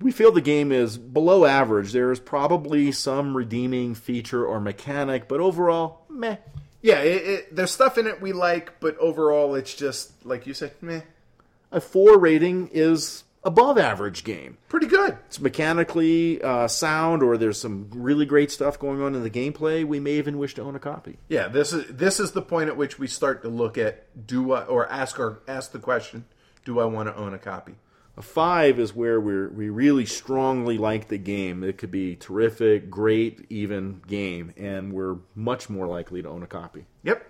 we feel the game is below average. There is probably some redeeming feature or mechanic, but overall, meh. Yeah, it, it, there's stuff in it we like, but overall, it's just like you said, meh, A four rating is above average game. pretty good. It's mechanically uh, sound, or there's some really great stuff going on in the gameplay. We may even wish to own a copy. Yeah, this is this is the point at which we start to look at do I or ask our ask the question, do I want to own a copy? A five is where we we really strongly like the game. It could be terrific, great, even game, and we're much more likely to own a copy. Yep.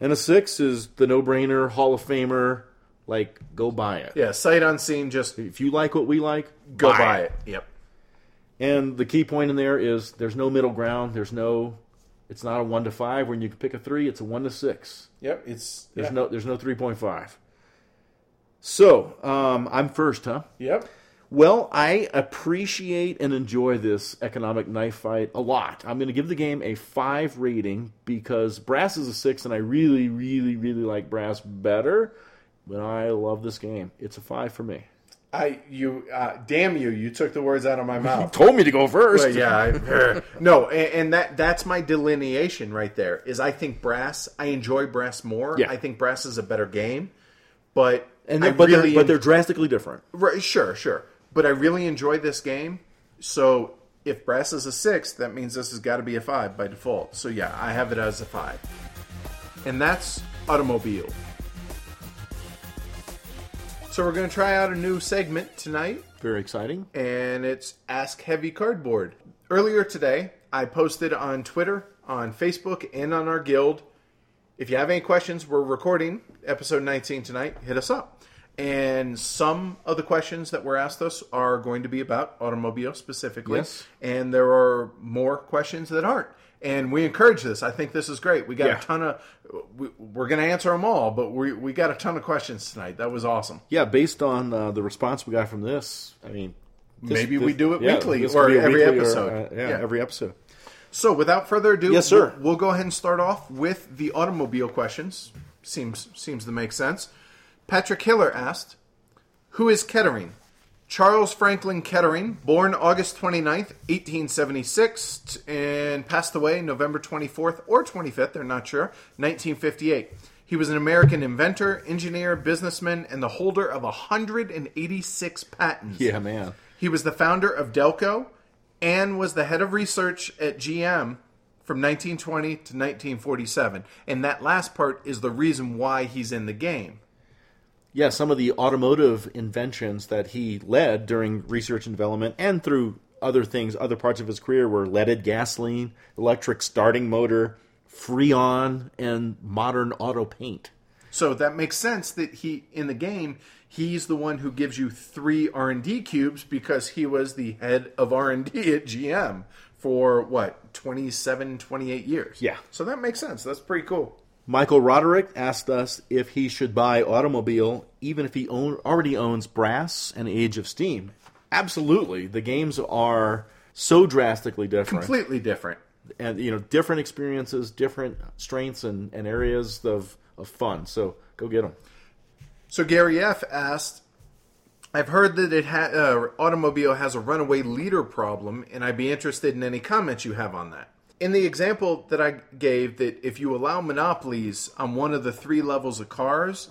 And a six is the no-brainer Hall of Famer. Like, go buy it. Yeah, sight unseen, just If you like what we like, go buy it. Yep. And the key point in there is there's no middle ground. There's no. It's not a one to five when you can pick a three. It's a one to six. Yep. It's There's yeah. no. There's no three point five. So um, I'm first, huh? Yep. Well, I appreciate and enjoy this economic knife fight a lot. I'm going to give the game a five rating because Brass is a six, and I really, really, really like Brass better. But I love this game. It's a five for me. I you uh, damn you! You took the words out of my mouth. [laughs] Told me to go first. But yeah, I, [laughs] no, and, and that that's my delineation right there. Is I think brass. I enjoy brass more. Yeah. I think brass is a better game, but and but, really they're, but they're drastically different. Right, sure, sure. But I really enjoy this game. So if brass is a six, that means this has got to be a five by default. So yeah, I have it as a five. And that's automobile. So we're going to try out a new segment tonight, Very exciting. and it's Ask Heavy Cardboard. Earlier today, I posted on Twitter, on Facebook, and on our guild. If you have any questions, we're recording episode 19 tonight. Hit us up. And some of the questions that were asked us are going to be about automobile specifically. Yes. And there are more questions that aren't. And we encourage this. I think this is great. We got Yeah. a ton of. We, we're going to answer them all, but we we got a ton of questions tonight. That was awesome. Yeah, based on uh, the response we got from this, I mean, this- Maybe this- we do it yeah, weekly or could be a every weekly or, episode. uh, yeah, Yeah. every episode. So, without further ado, Yes, sir. We'll, we'll go ahead and start off with the automobile questions. Seems seems to make sense. Patrick Hiller asked, "Who is Kettering?" Charles Franklin Kettering, born August 29th, 1876, and passed away November 24th or 25th, they're not sure, 1958. He was an American inventor, engineer, businessman, and the holder of 186 patents. Yeah, man. He was the founder of Delco and was the head of research at GM from 1920 to 1947. And that last part is the reason why he's in the game. Yeah, some of the automotive inventions that he led during research and development and through other things, other parts of his career were leaded gasoline, electric starting motor, Freon, and modern auto paint. So that makes sense that he in the game he's the one who gives you three R and D cubes because he was the head of R and D at GM for what 27, 28 years. Yeah. So that makes sense. That's pretty cool. Michael Roderick asked us if he should buy automobile even if he own, already owns Brass and Age of Steam. Absolutely, the games are so drastically different. Completely different. and you know different experiences, different strengths and, and areas of, of fun. So go get them. So Gary F asked, "I've heard that it ha- uh, automobile has a runaway leader problem, and I'd be interested in any comments you have on that." In the example that I gave, that if you allow monopolies on one of the three levels of cars,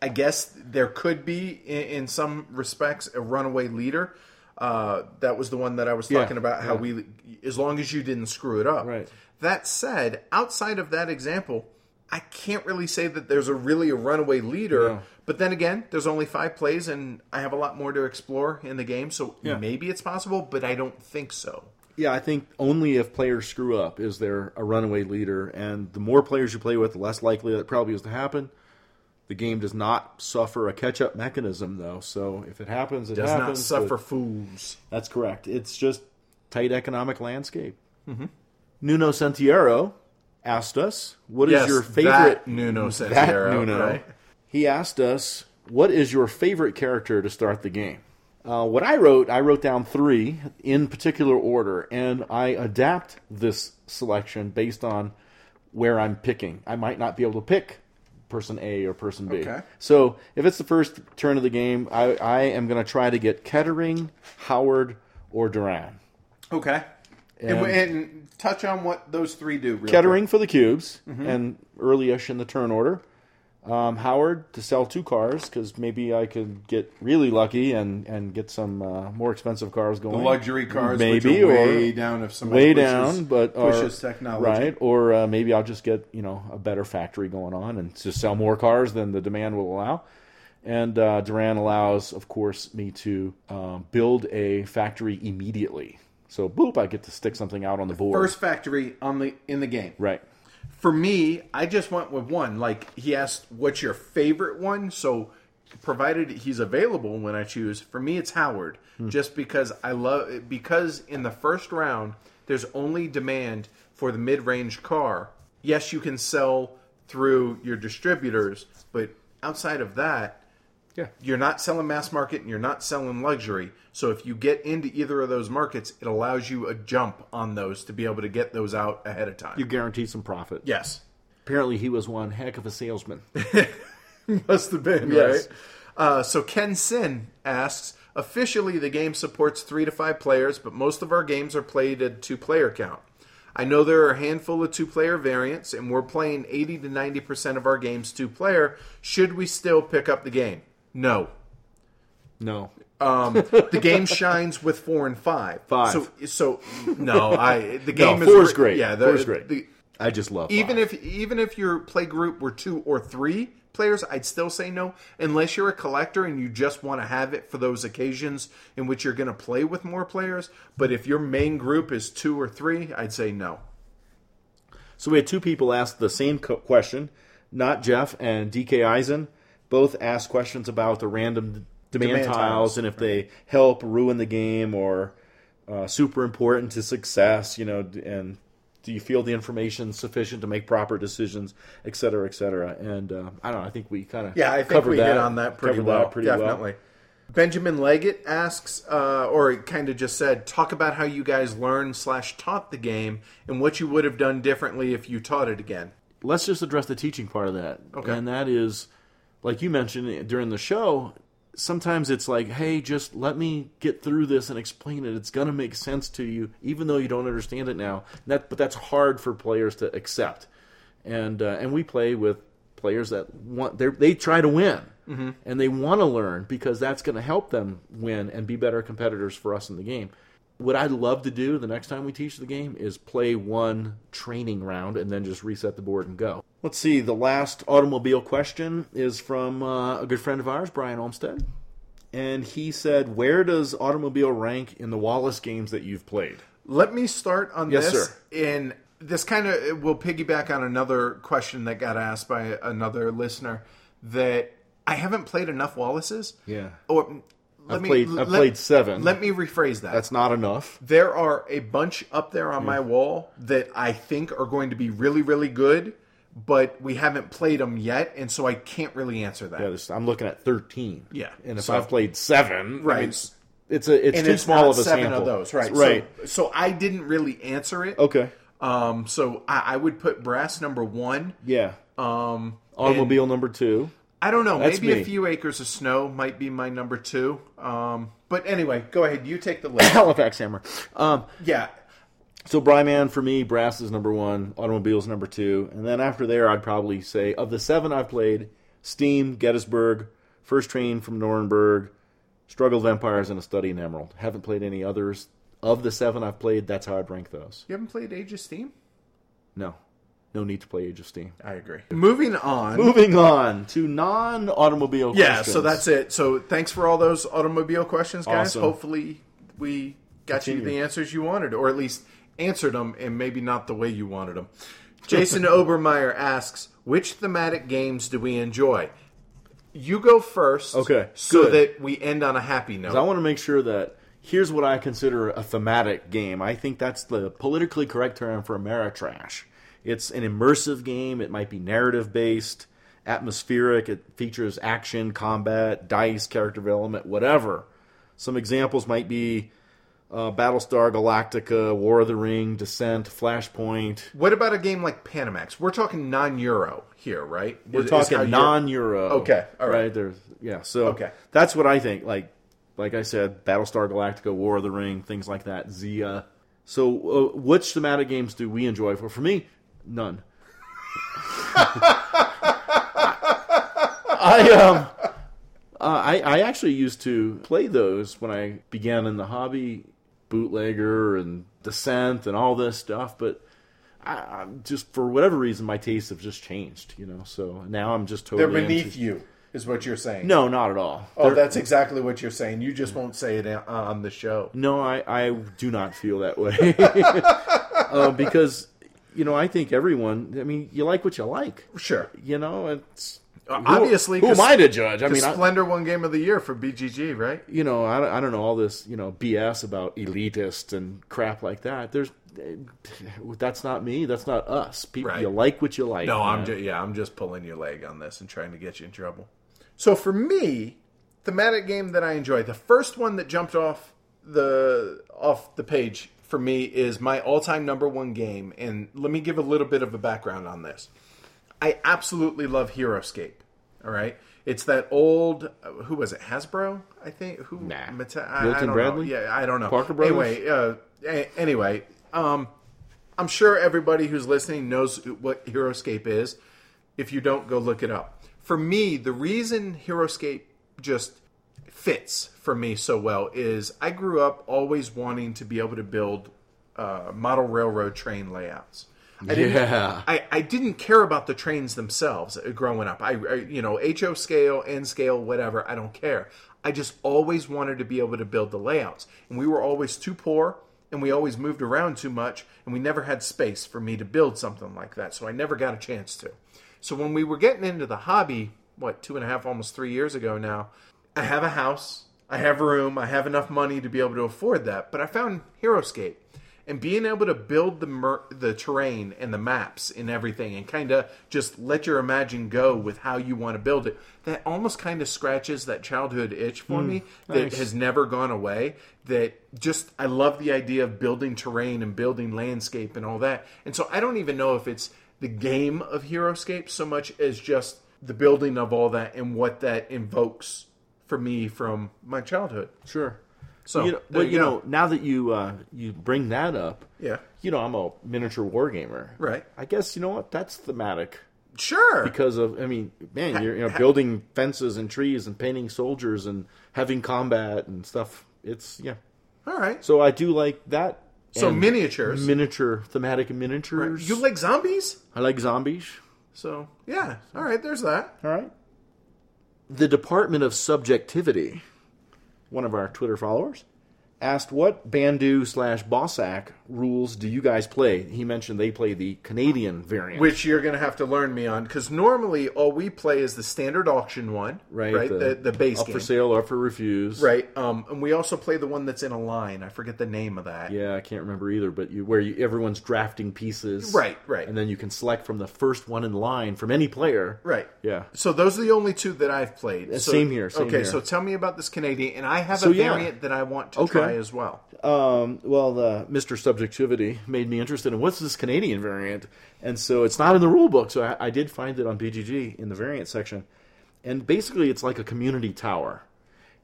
I guess there could be, in, in some respects, a runaway leader. Uh, that was the one that I was Yeah, talking about. How yeah. we, as long as you didn't screw it up. Right. That said, outside of that example, I can't really say that there's a really a runaway leader. No. But then again, there's only five plays, and I have a lot more to explore in the game. So Yeah. maybe it's possible, but I don't think so. Yeah, I think only if players screw up is there a runaway leader, and the more players you play with, the less likely that probably is to happen. The game does not suffer a catch-up mechanism, though. So if it happens, it Does not suffer fools. That's correct. It's just tight economic landscape. Mm-hmm. Nuno Sentieiro asked us, "What is Yes, your favorite that Nuno That Sentieiro, Nuno. right? He asked us, "What is your favorite character to start the game?" Uh, what I wrote, I wrote down three in particular order, and I adapt this selection based on where I'm picking. I might not be able to pick person A or person B. Okay. So if it's the first turn of the game, I, I am going to try to get Kettering, Howard, or Durant. Okay. And, And- and touch on what those three do. Kettering for the cubes Mm-hmm. and early-ish in the turn order. Um, Howard to sell two cars because maybe I could get really lucky and, and get some uh, more expensive cars going. The luxury cars, maybe are way down if somebody way pushes- down, but pushes technology. right? Or uh, maybe I'll just get you know a better factory going on and just sell more cars than the demand will allow. And uh, Durant allows, of course, me to um, build a factory immediately. So boop, I get to stick something out on the board. First factory on the in the game. right. For me, I just went with one. Like he asked, "What's your favorite one?" So, provided he's available when I choose, for me it's Howard. Hmm. Just because I love because in the first round there's only demand for the mid-range car. Yes, you can sell through your distributors, but outside of that, Yeah. you're not selling mass market and you're not selling luxury. So if you get into either of those markets, it allows you a jump on those to be able to get those out ahead of time. You guarantee some profit. yes. Apparently, he was one heck of a salesman. [laughs] Must have been, Yes. right? Uh, so Ken Sin asks, officially the game supports three to five players, but most of our games are played at two player count. I know there are a handful of two player variants, and we're playing 80 to 90% of our games two player. Should we still pick up the game? No. No. Um, the game [laughs] shines with four and five. Five. So, so no, I the No, game four is great. Yeah, the, Four is great. the- I just love it. even five. if even if your play group were two or three players, I'd still say no, unless you're a collector and you just want to have it for those occasions in which you're going to play with more players. But if your main group is two or three, I'd say no. So we had two people ask the same question. Not Jeff and DK Eisen both ask questions about the random demand, Demand tiles, tiles, and if they help ruin the game or uh, super important to success. You know, and do you feel the information sufficient to make proper decisions, et cetera, et cetera. And uh, I don't know. I think we kind of Yeah, I think covered we that, hit on that pretty well. that pretty well. definitely. Benjamin Leggett asks, uh, or kind of just said, talk about how you guys learned slash taught the game and what you would have done differently if you taught it again. let's just address the teaching part of that. Okay. And that is, like you mentioned during the show, sometimes it's like, hey, just let me get through this and explain it. It's going to make sense to you, even though you don't understand it now. That, but that's hard for players to accept. And uh, and we play with players that want they they try to win Mm-hmm. and they want to learn because that's going to help them win and be better competitors for us in the game what I'd love to do the next time we teach the game is play one training round and then just reset the board and go. Let's see. The last automobile question is from uh, a good friend of ours, Brian Olmstead, and he said, "Where does automobile rank in the Wallace games that you've played?" Let me start on Yes, this. sir. And this kind of will piggyback on another question that got asked by another listener that I haven't played enough Wallaces. Yeah. Or let I've me, played- I've let- played seven. Let me rephrase that. That's not enough. there are a bunch up there on my wall that I think are going to be really, really good, but we haven't played them yet, and so I can't really answer that. Yeah, I'm looking at 13. Yeah. and if So- I've played seven, I Right. mean, it's a it's and too it's small of a seven sample. of those, right? Right. So, so I didn't really answer it. okay. Um, so I, I would put brass number one. Yeah. Um, Automobile number two. I don't know. That's maybe me. a few acres of snow might be my number two. Um, but anyway, go ahead. You take the [coughs] list. Halifax Hammer. Um, yeah. so Bryman for me, Brass is number one, Automobiles number two, and then after there, I'd probably say of the seven I've played, Steam, Gettysburg, First Train from Nuremberg, Struggle of Empires, and A Study in Emerald. Haven't played any others. Of the seven I've played, that's how I'd rank those. You haven't played Age of Steam? No, no need to play Age of Steam. I agree. Moving on. Moving on to non-automobile Yeah, questions. so that's it. So thanks for all those automobile questions, guys. Awesome. Hopefully we got you the answers you wanted, or at least answered them, and maybe not the way you wanted them. [laughs] Jason Obermeyer asks, which thematic games do we enjoy? You go first, Okay, so good. that we end on a happy note. I want to make sure that here's what I consider a thematic game. I think that's the politically correct term for Ameritrash. It's an immersive game. It might be narrative based, atmospheric. It features action, combat, dice, character development, whatever. Some examples might be uh, Battlestar Galactica, War of the Ring, Descent, Flashpoint. What about a game like Panamax? We're talking non-euro here, right? We're Is- is talking you're- non-Euro. Okay, all right. There's yeah. So Okay. that's what I think. Like like I said, Battlestar Galactica, War of the Ring, things like that. Xia. So uh, which thematic games do we enjoy? For for me, none. [laughs] I um. Uh, I, I actually used to play those when I began in the hobby, bootlegger and descent and all this stuff. But I, I'm just for whatever reason, my tastes have just changed. You know, so now I'm just totally. They're beneath into- you, is what you're saying. No, not at all. Oh, They're- that's exactly what you're saying. You just won't say it on the show. no, I, I do not feel that way [laughs] uh, because you know I think everyone. I mean, you like what you like. Sure. You know, it's Uh, who- obviously, who am 'cause- I to judge? I mean, I, Splendor won game of the year for BGG, right? you know, I, don't- I don't know all this, you know, BS about elitist and crap like that. There's, that's not me. That's not us. People, Right. you like what you like. No, I'm just yeah, I'm just pulling your leg on this and trying to get you in trouble. So for me, thematic game that I enjoy, the first one that jumped off the off the page for me is my all-time number one game, and let me give a little bit of a background on this. I absolutely love HeroScape. All right, it's that old uh, who was it Hasbro? I think who Nah. Mate- I, Milton I don't Bradley? know. Yeah, I don't know. Parker Brothers? Anyway, uh, anyway, um, I'm sure everybody who's listening knows what HeroScape is. If you don't, go look it up. For me, the reason HeroScape just fits for me so well is I grew up always wanting to be able to build uh, model railroad train layouts. I didn't, Yeah. I, I didn't care about the trains themselves uh, growing up. I, I you know HO scale, N scale, whatever. I don't care. I just always wanted to be able to build the layouts, and we were always too poor, and we always moved around too much, and we never had space for me to build something like that. So I never got a chance to. So when we were getting into the hobby, what two and a half, almost three years ago now, I have a house, I have room, I have enough money to be able to afford that. But I found HeroScape, and being able to build the mer- the terrain and the maps and everything, and kind of just let your imagine go with how you want to build it. That almost kind of scratches that childhood itch for mm, me that nice. has never gone away. That just I love the idea of building terrain and building landscape and all that. And so I don't even know if it's the game of HeroScape so much as just the building of all that and what that invokes for me from my childhood. Sure. So, you know, you you know, now that you uh, you bring that up, Yeah. you know, I'm a miniature wargamer. Right. I guess you know what? That's thematic Sure. because of. I mean, man, you're you know building fences and trees and painting soldiers and having combat and stuff. It's yeah. All right. So I do like that. So miniatures. miniature thematic miniatures. you like zombies? I like zombies. So yeah. All right. There's that. All right. The Department of Subjectivity, one of our Twitter followers, asked what Bandu slash Bausack rules do you guys play? He mentioned they play the Canadian variant. Which you're going to have to learn me on because normally all we play is the standard auction one, right, Right. The, the, base up game. for sale, up for refuse. Right. Um, and we also play the one that's in a line. I forget the name of that. Yeah, I can't remember either, but you where you, everyone's drafting pieces. Right, right. And then you can select from the first one in line from any player. Right. Yeah. So those are the only two that I've played. So- same here, same okay, here. so tell me about this Canadian, and I have So, a yeah. variant that I want to Okay. try as well. Um, well, the Mr. Subjectivity made me interested in what's this Canadian variant, and so it's not in the rule book. So I, I did find it on BGG in the variant section, and basically it's like a community tower,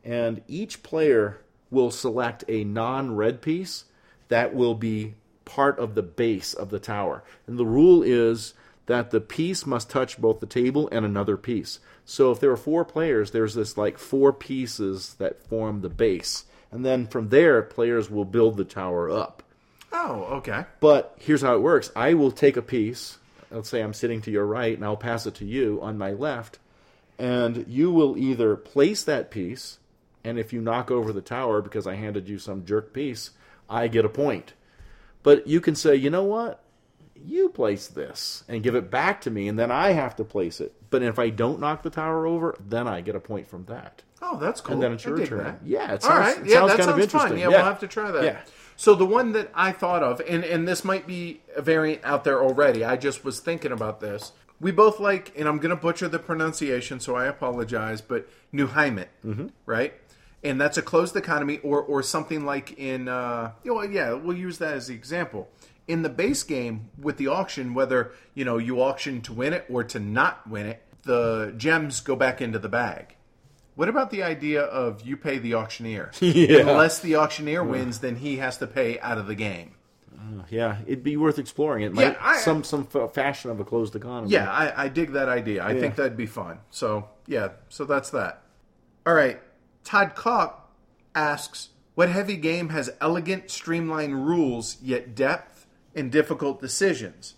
and each player will select a non-red piece that will be part of the base of the tower, and the rule is that the piece must touch both the table and another piece. So if there are four players, there's this like four pieces that form the base. And then from there, players will build the tower up. Oh, okay. But here's how it works I will take a piece. Let's say I'm sitting to your right, and I'll pass it to you on my left. And you will either place that piece, and if you knock over the tower because I handed you some jerk piece, I get a point. But you can say, you know what? You place this and give it back to me, and then I have to place it. But if I don't knock the tower over, then I get a point from that. Oh, that's cool. And then it's your turn. that. Yeah, it sounds, right. it Yeah, sounds that kind sounds of interesting. fun. Yeah, yeah, we'll have to try that. Yeah. So the one that I thought of, and and this might be a variant out there already. I just was thinking about this. We both like, and I'm going to butcher the pronunciation, so I apologize, but New Heimat, mm-hmm. right? And that's a closed economy, or or something like in, uh, you know, yeah, we'll use that as the example. In the base game with the auction, whether you know you auction to win it or to not win it, the gems go back into the bag. What about the idea of you pay the auctioneer? [laughs] Yeah. Unless the auctioneer wins, then he has to pay out of the game. Uh, yeah, it'd be worth exploring. It Yeah, I- some some f- fashion of a closed economy. Yeah, I, I dig that idea. I think that'd be fun. So yeah, so that's that. All right, Todd Cock asks, "What heavy game has elegant, streamlined rules yet depth and difficult decisions?"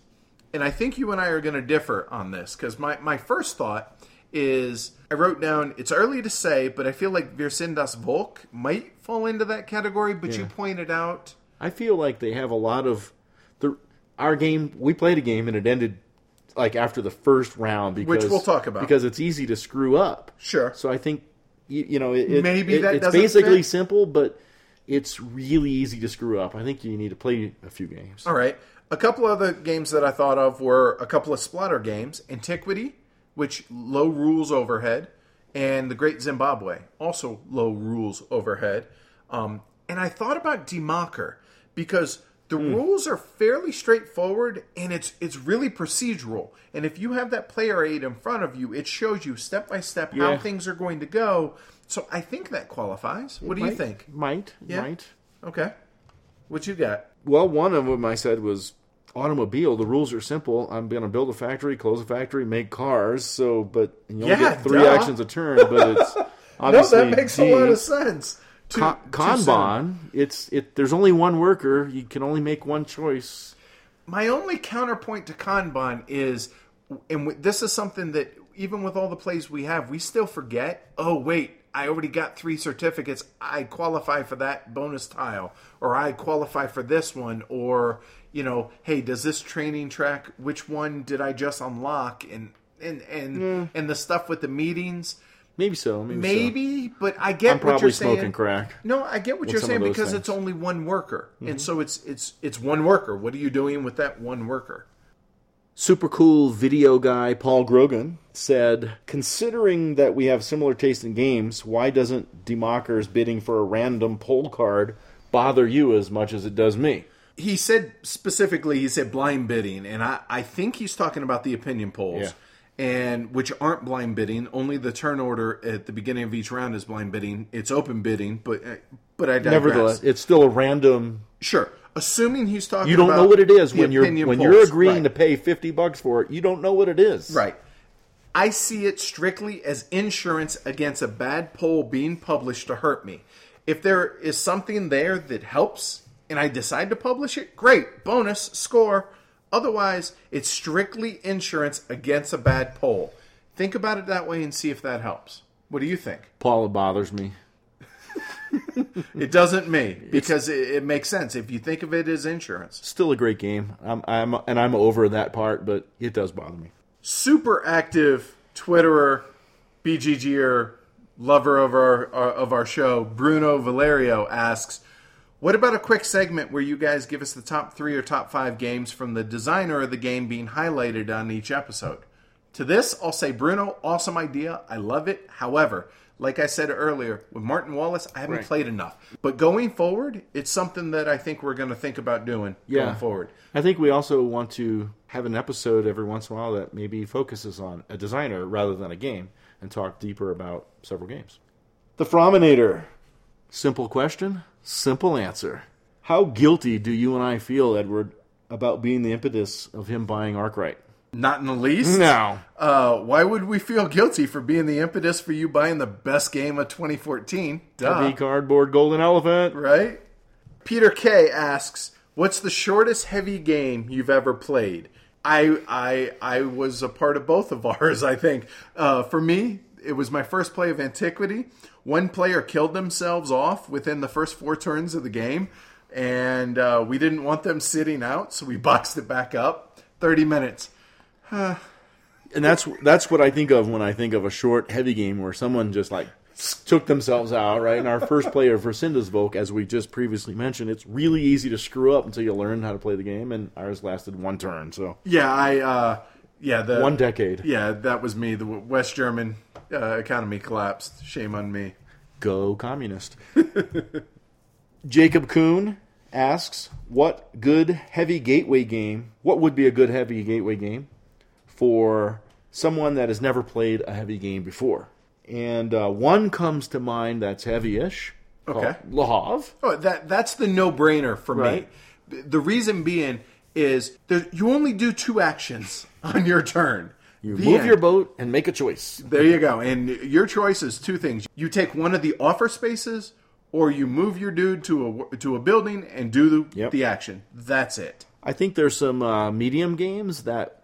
And I think you and I are going to differ on this because my my first thought is I wrote down it's early to say, but I feel like Wir sind das Volk might fall into that category. But you pointed out, I feel like they have a lot of the our game. We played a game and it ended like after the first round because we'll talk about. because it's easy to screw up. Sure. So I think you, you know it, it- Maybe it- that it's basically fit. simple, but it's really easy to screw up. I think you need to play a few games. All right. A couple other games that I thought of were a couple of Splotter games Antiquity, which low rules overhead, and The Great Zimbabwe, also low rules overhead. Um, and I thought about Die Macher because the rules are fairly straightforward and it's it's really procedural. And if you have that player aid in front of you, it shows you step by step how things are going to go. So I think that qualifies. What do you think? Might Yeah. might. Okay. What you got? Well, one of them I said was automobile. The rules are simple. I'm going to build a factory, close a factory, make cars. So, but you only Yeah, get three duh. actions a turn. But it's [laughs] No, obviously that makes a lot of sense. Too- Con- too. Kanban. It's it. There's only one worker. You can only make one choice. My only counterpoint to Kanban is, and w- this is something that even with all the plays we have, we still forget. Oh wait, I already got three certificates. I qualify for that bonus tile, or I qualify for this one, or you know, hey, does this training track? Which one did I just unlock? And and and and the stuff with the meetings. Maybe so. Maybe. so. Maybe, but I get I'm what you're saying. smoking crack. No, I get what you're saying because things. it's only one worker, and mm-hmm. so it's it's it's one worker. What are you doing with that one worker? Super cool video guy Paul Grogan said, considering that we have similar taste in games, why doesn't Die Macher's bidding for a random poll card bother you as much as it does me? He said specifically, he said blind bidding, and I I think he's talking about the opinion polls. Yeah. And which aren't blind bidding. Only the turn order at the beginning of each round is blind bidding. It's open bidding, but uh, but I digress. Nevertheless, it's still a random. sure. Assuming he's talking, You don't about know what it is when you're when you're agreeing Right. to pay fifty bucks for it. You don't know what it is. Right. I see it strictly as insurance against a bad poll being published to hurt me. If there is something there that helps and I decide to publish it, great, bonus, score. Otherwise, it's strictly insurance against a bad poll. Think about it that way and see if that helps. What do you think? Paula bothers me. [laughs] It doesn't me because it, it makes sense if you think of it as insurance. Still a great game. I'm, I'm and I'm over that part, but it does bother me. Super active Twitterer, BGGer, lover of our uh, of our show, Bruno Valerio asks, "What about a quick segment where you guys give us the top three or top five games from the designer of the game being highlighted on each episode?" To this, I'll say, Bruno, awesome idea. I love it. However, like I said earlier, with Martin Wallace, I haven't Right. played enough. But going forward, it's something that I think we're going to think about doing Yeah. going forward. I think we also want to have an episode every once in a while that maybe focuses on a designer rather than a game and talk deeper about several games. The Frominator. Simple question, simple answer. How guilty do you and I feel, Edward, about being the impetus of him buying Arkwright? Not in the least. No. Uh, why would we feel guilty for being the impetus for you buying the best game of 2014? Duh. Heavy cardboard golden elephant. Right? Peter K asks, "What's the shortest heavy game you've ever played?" I I I was a part of both of [laughs] ours. I think uh, for me, it was my first play of Antiquity. One player killed themselves off within the first four turns of the game, and uh, we didn't want them sitting out, so we [laughs] boxed it back up. Thirty minutes. [sighs] And that's that's what I think of when I think of a short, heavy game where someone just like took themselves out, right? And our first player for Volk, as we just previously mentioned, it's really easy to screw up until you learn how to play the game, and ours lasted one turn, so Yeah, I uh, yeah the one decade. Yeah, that was me. The West German uh, economy collapsed. Shame on me. Go communist. [laughs] Jacob Kuhn asks, "What good heavy gateway game? What would be a good heavy gateway game for someone that has never played a heavy game before?" And uh, one comes to mind that's heavy-ish. Okay. Havre. Oh, that that's the no brainer for Right. me. The reason being is there, you only do two actions on your turn. You The move end. your boat and make a choice. There you go. And your choice is two things. You take one of the offer spaces, or you move your dude to a to a building and do the, Yep. the action. That's it. I think there's some uh, medium games that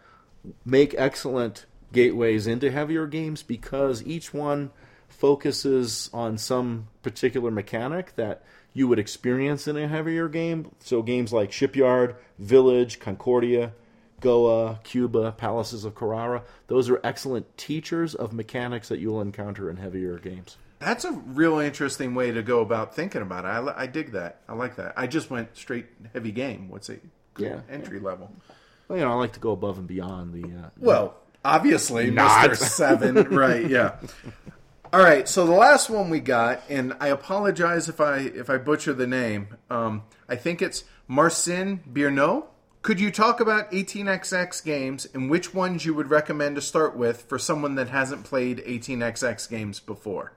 make excellent gateways into heavier games because each one focuses on some particular mechanic that you would experience in a heavier game. So games like Shipyard, Village, Concordia, Goa, Cuba, Palaces of Carrara, those are excellent teachers of mechanics that you'll encounter in heavier games. That's a real interesting way to go about thinking about it. I, I dig that. I like that. I just went straight heavy game. What's a good Yeah. entry level? Well, you know, I like to go above and beyond the. Uh, Well, obviously, Not. Mr. Seven, [laughs] right? Yeah. All right. So the last one we got, and I apologize if I if I butcher the name. Um, I think it's Marcin Birno. Could you talk about 18xx games and which ones you would recommend to start with for someone that hasn't played 18xx games before?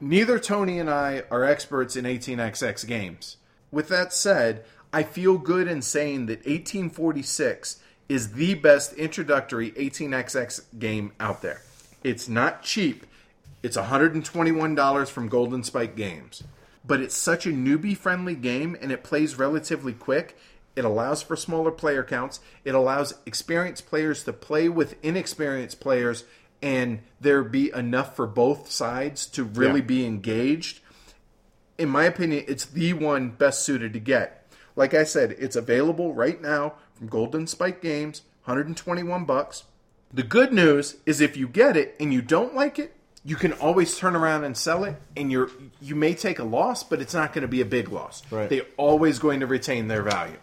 Neither Tony and I are experts in 18xx games. With that said, I feel good in saying that 1846 is the best introductory 18xx game out there. It's not cheap. It's $121 from Golden Spike Games. But it's such a newbie friendly game and it plays relatively quick. It allows for smaller player counts. It allows experienced players to play with inexperienced players and there be enough for both sides to really Yeah. be engaged. In my opinion, it's the one best suited to get. Like I said, it's available right now from Golden Spike Games, 121 bucks. The good news is if you get it and you don't like it, you can always turn around and sell it and you're you may take a loss, but it's not going to be a big loss. Right. They're always going to retain their value.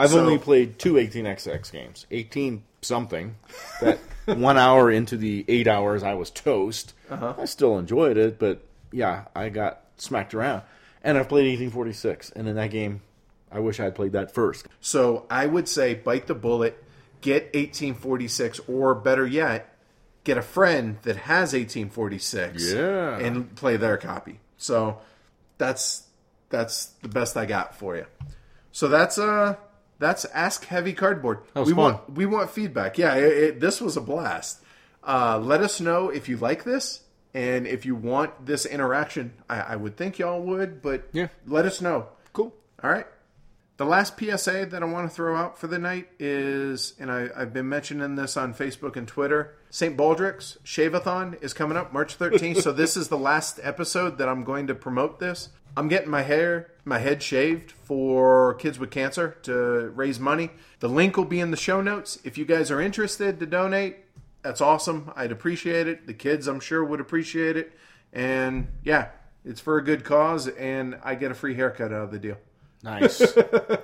I've So- only played two 18xx games, 18 something. That [laughs] one hour into the eight hours, I was toast. Uh-huh. I still enjoyed it, but yeah, I got smacked around. And I've played 1846, and in that game, I wish I had played that first. So I would say bite the bullet, get 1846, or better yet, get a friend that has 1846 Yeah. and play their copy. So that's that's the best I got for you. So that's uh that's Ask Heavy Cardboard. We fun. want we want feedback. Yeah, it, it, this was a blast. Uh, let us know if you like this. And if you want this interaction, I, I would think y'all would, but Yeah. let us know. Cool. All right. The last PSA that I want to throw out for the night is, and I, I've been mentioning this on Facebook and Twitter. St. Baldrick's Shaveathon is coming up March 13th. so this is the last episode that I'm going to promote this. I'm getting my hair, my head shaved for kids with cancer to raise money. The link will be in the show notes. If you guys are interested to donate, that's awesome. I'd appreciate it. The kids, I'm sure, would appreciate it. And yeah, it's for a good cause, and I get a free haircut out of the deal. Nice.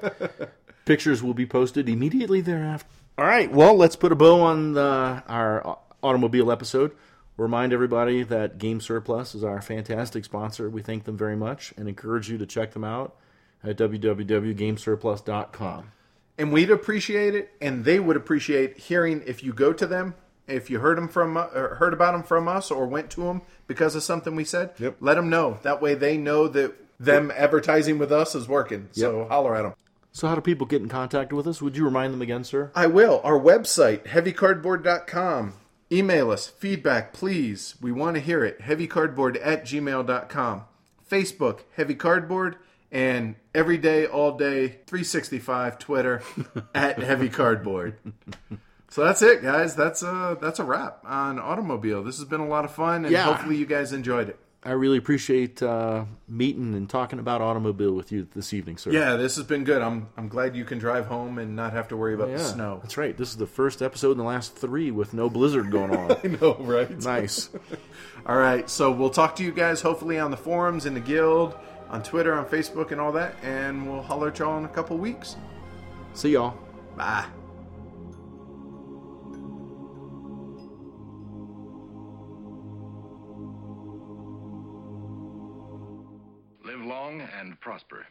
[laughs] Pictures will be posted immediately thereafter. All right. Well, let's put a bow on the, our automobile episode. Remind everybody that Game Surplus is our fantastic sponsor. We thank them very much and encourage you to check them out at www.gamesurplus.com. and we'd appreciate it, and they would appreciate hearing if you go to them, if you heard them from, uh, or heard about them from us, or went to them because of something we said. Yep. Let them know. That way, they know that them advertising with us is working. So holler at them. So, how do people get in contact with us? Would you remind them again, sir? I will. Our website, heavycardboard.com. Email us. Feedback, please. We want to hear it. Heavycardboard at gmail.com. Facebook, Heavy Cardboard. And every day, all day, 365 Twitter [laughs] at Heavy Cardboard. So that's it, guys. That's a, that's a wrap on Automobile. This has been a lot of fun, and Yeah. hopefully you guys enjoyed it. I really appreciate uh, meeting and talking about automobile with you this evening, sir. Yeah, this has been good. I'm, I'm glad you can drive home and not have to worry about Yeah, the snow. That's right. This is the first episode in the last three with no blizzard going on. [laughs] I know, right? nice. [laughs] All right, so we'll talk to you guys hopefully on the forums, in the guild, on Twitter, on Facebook, and all that, and we'll holler at y'all in a couple weeks. See y'all. Bye. Prosper.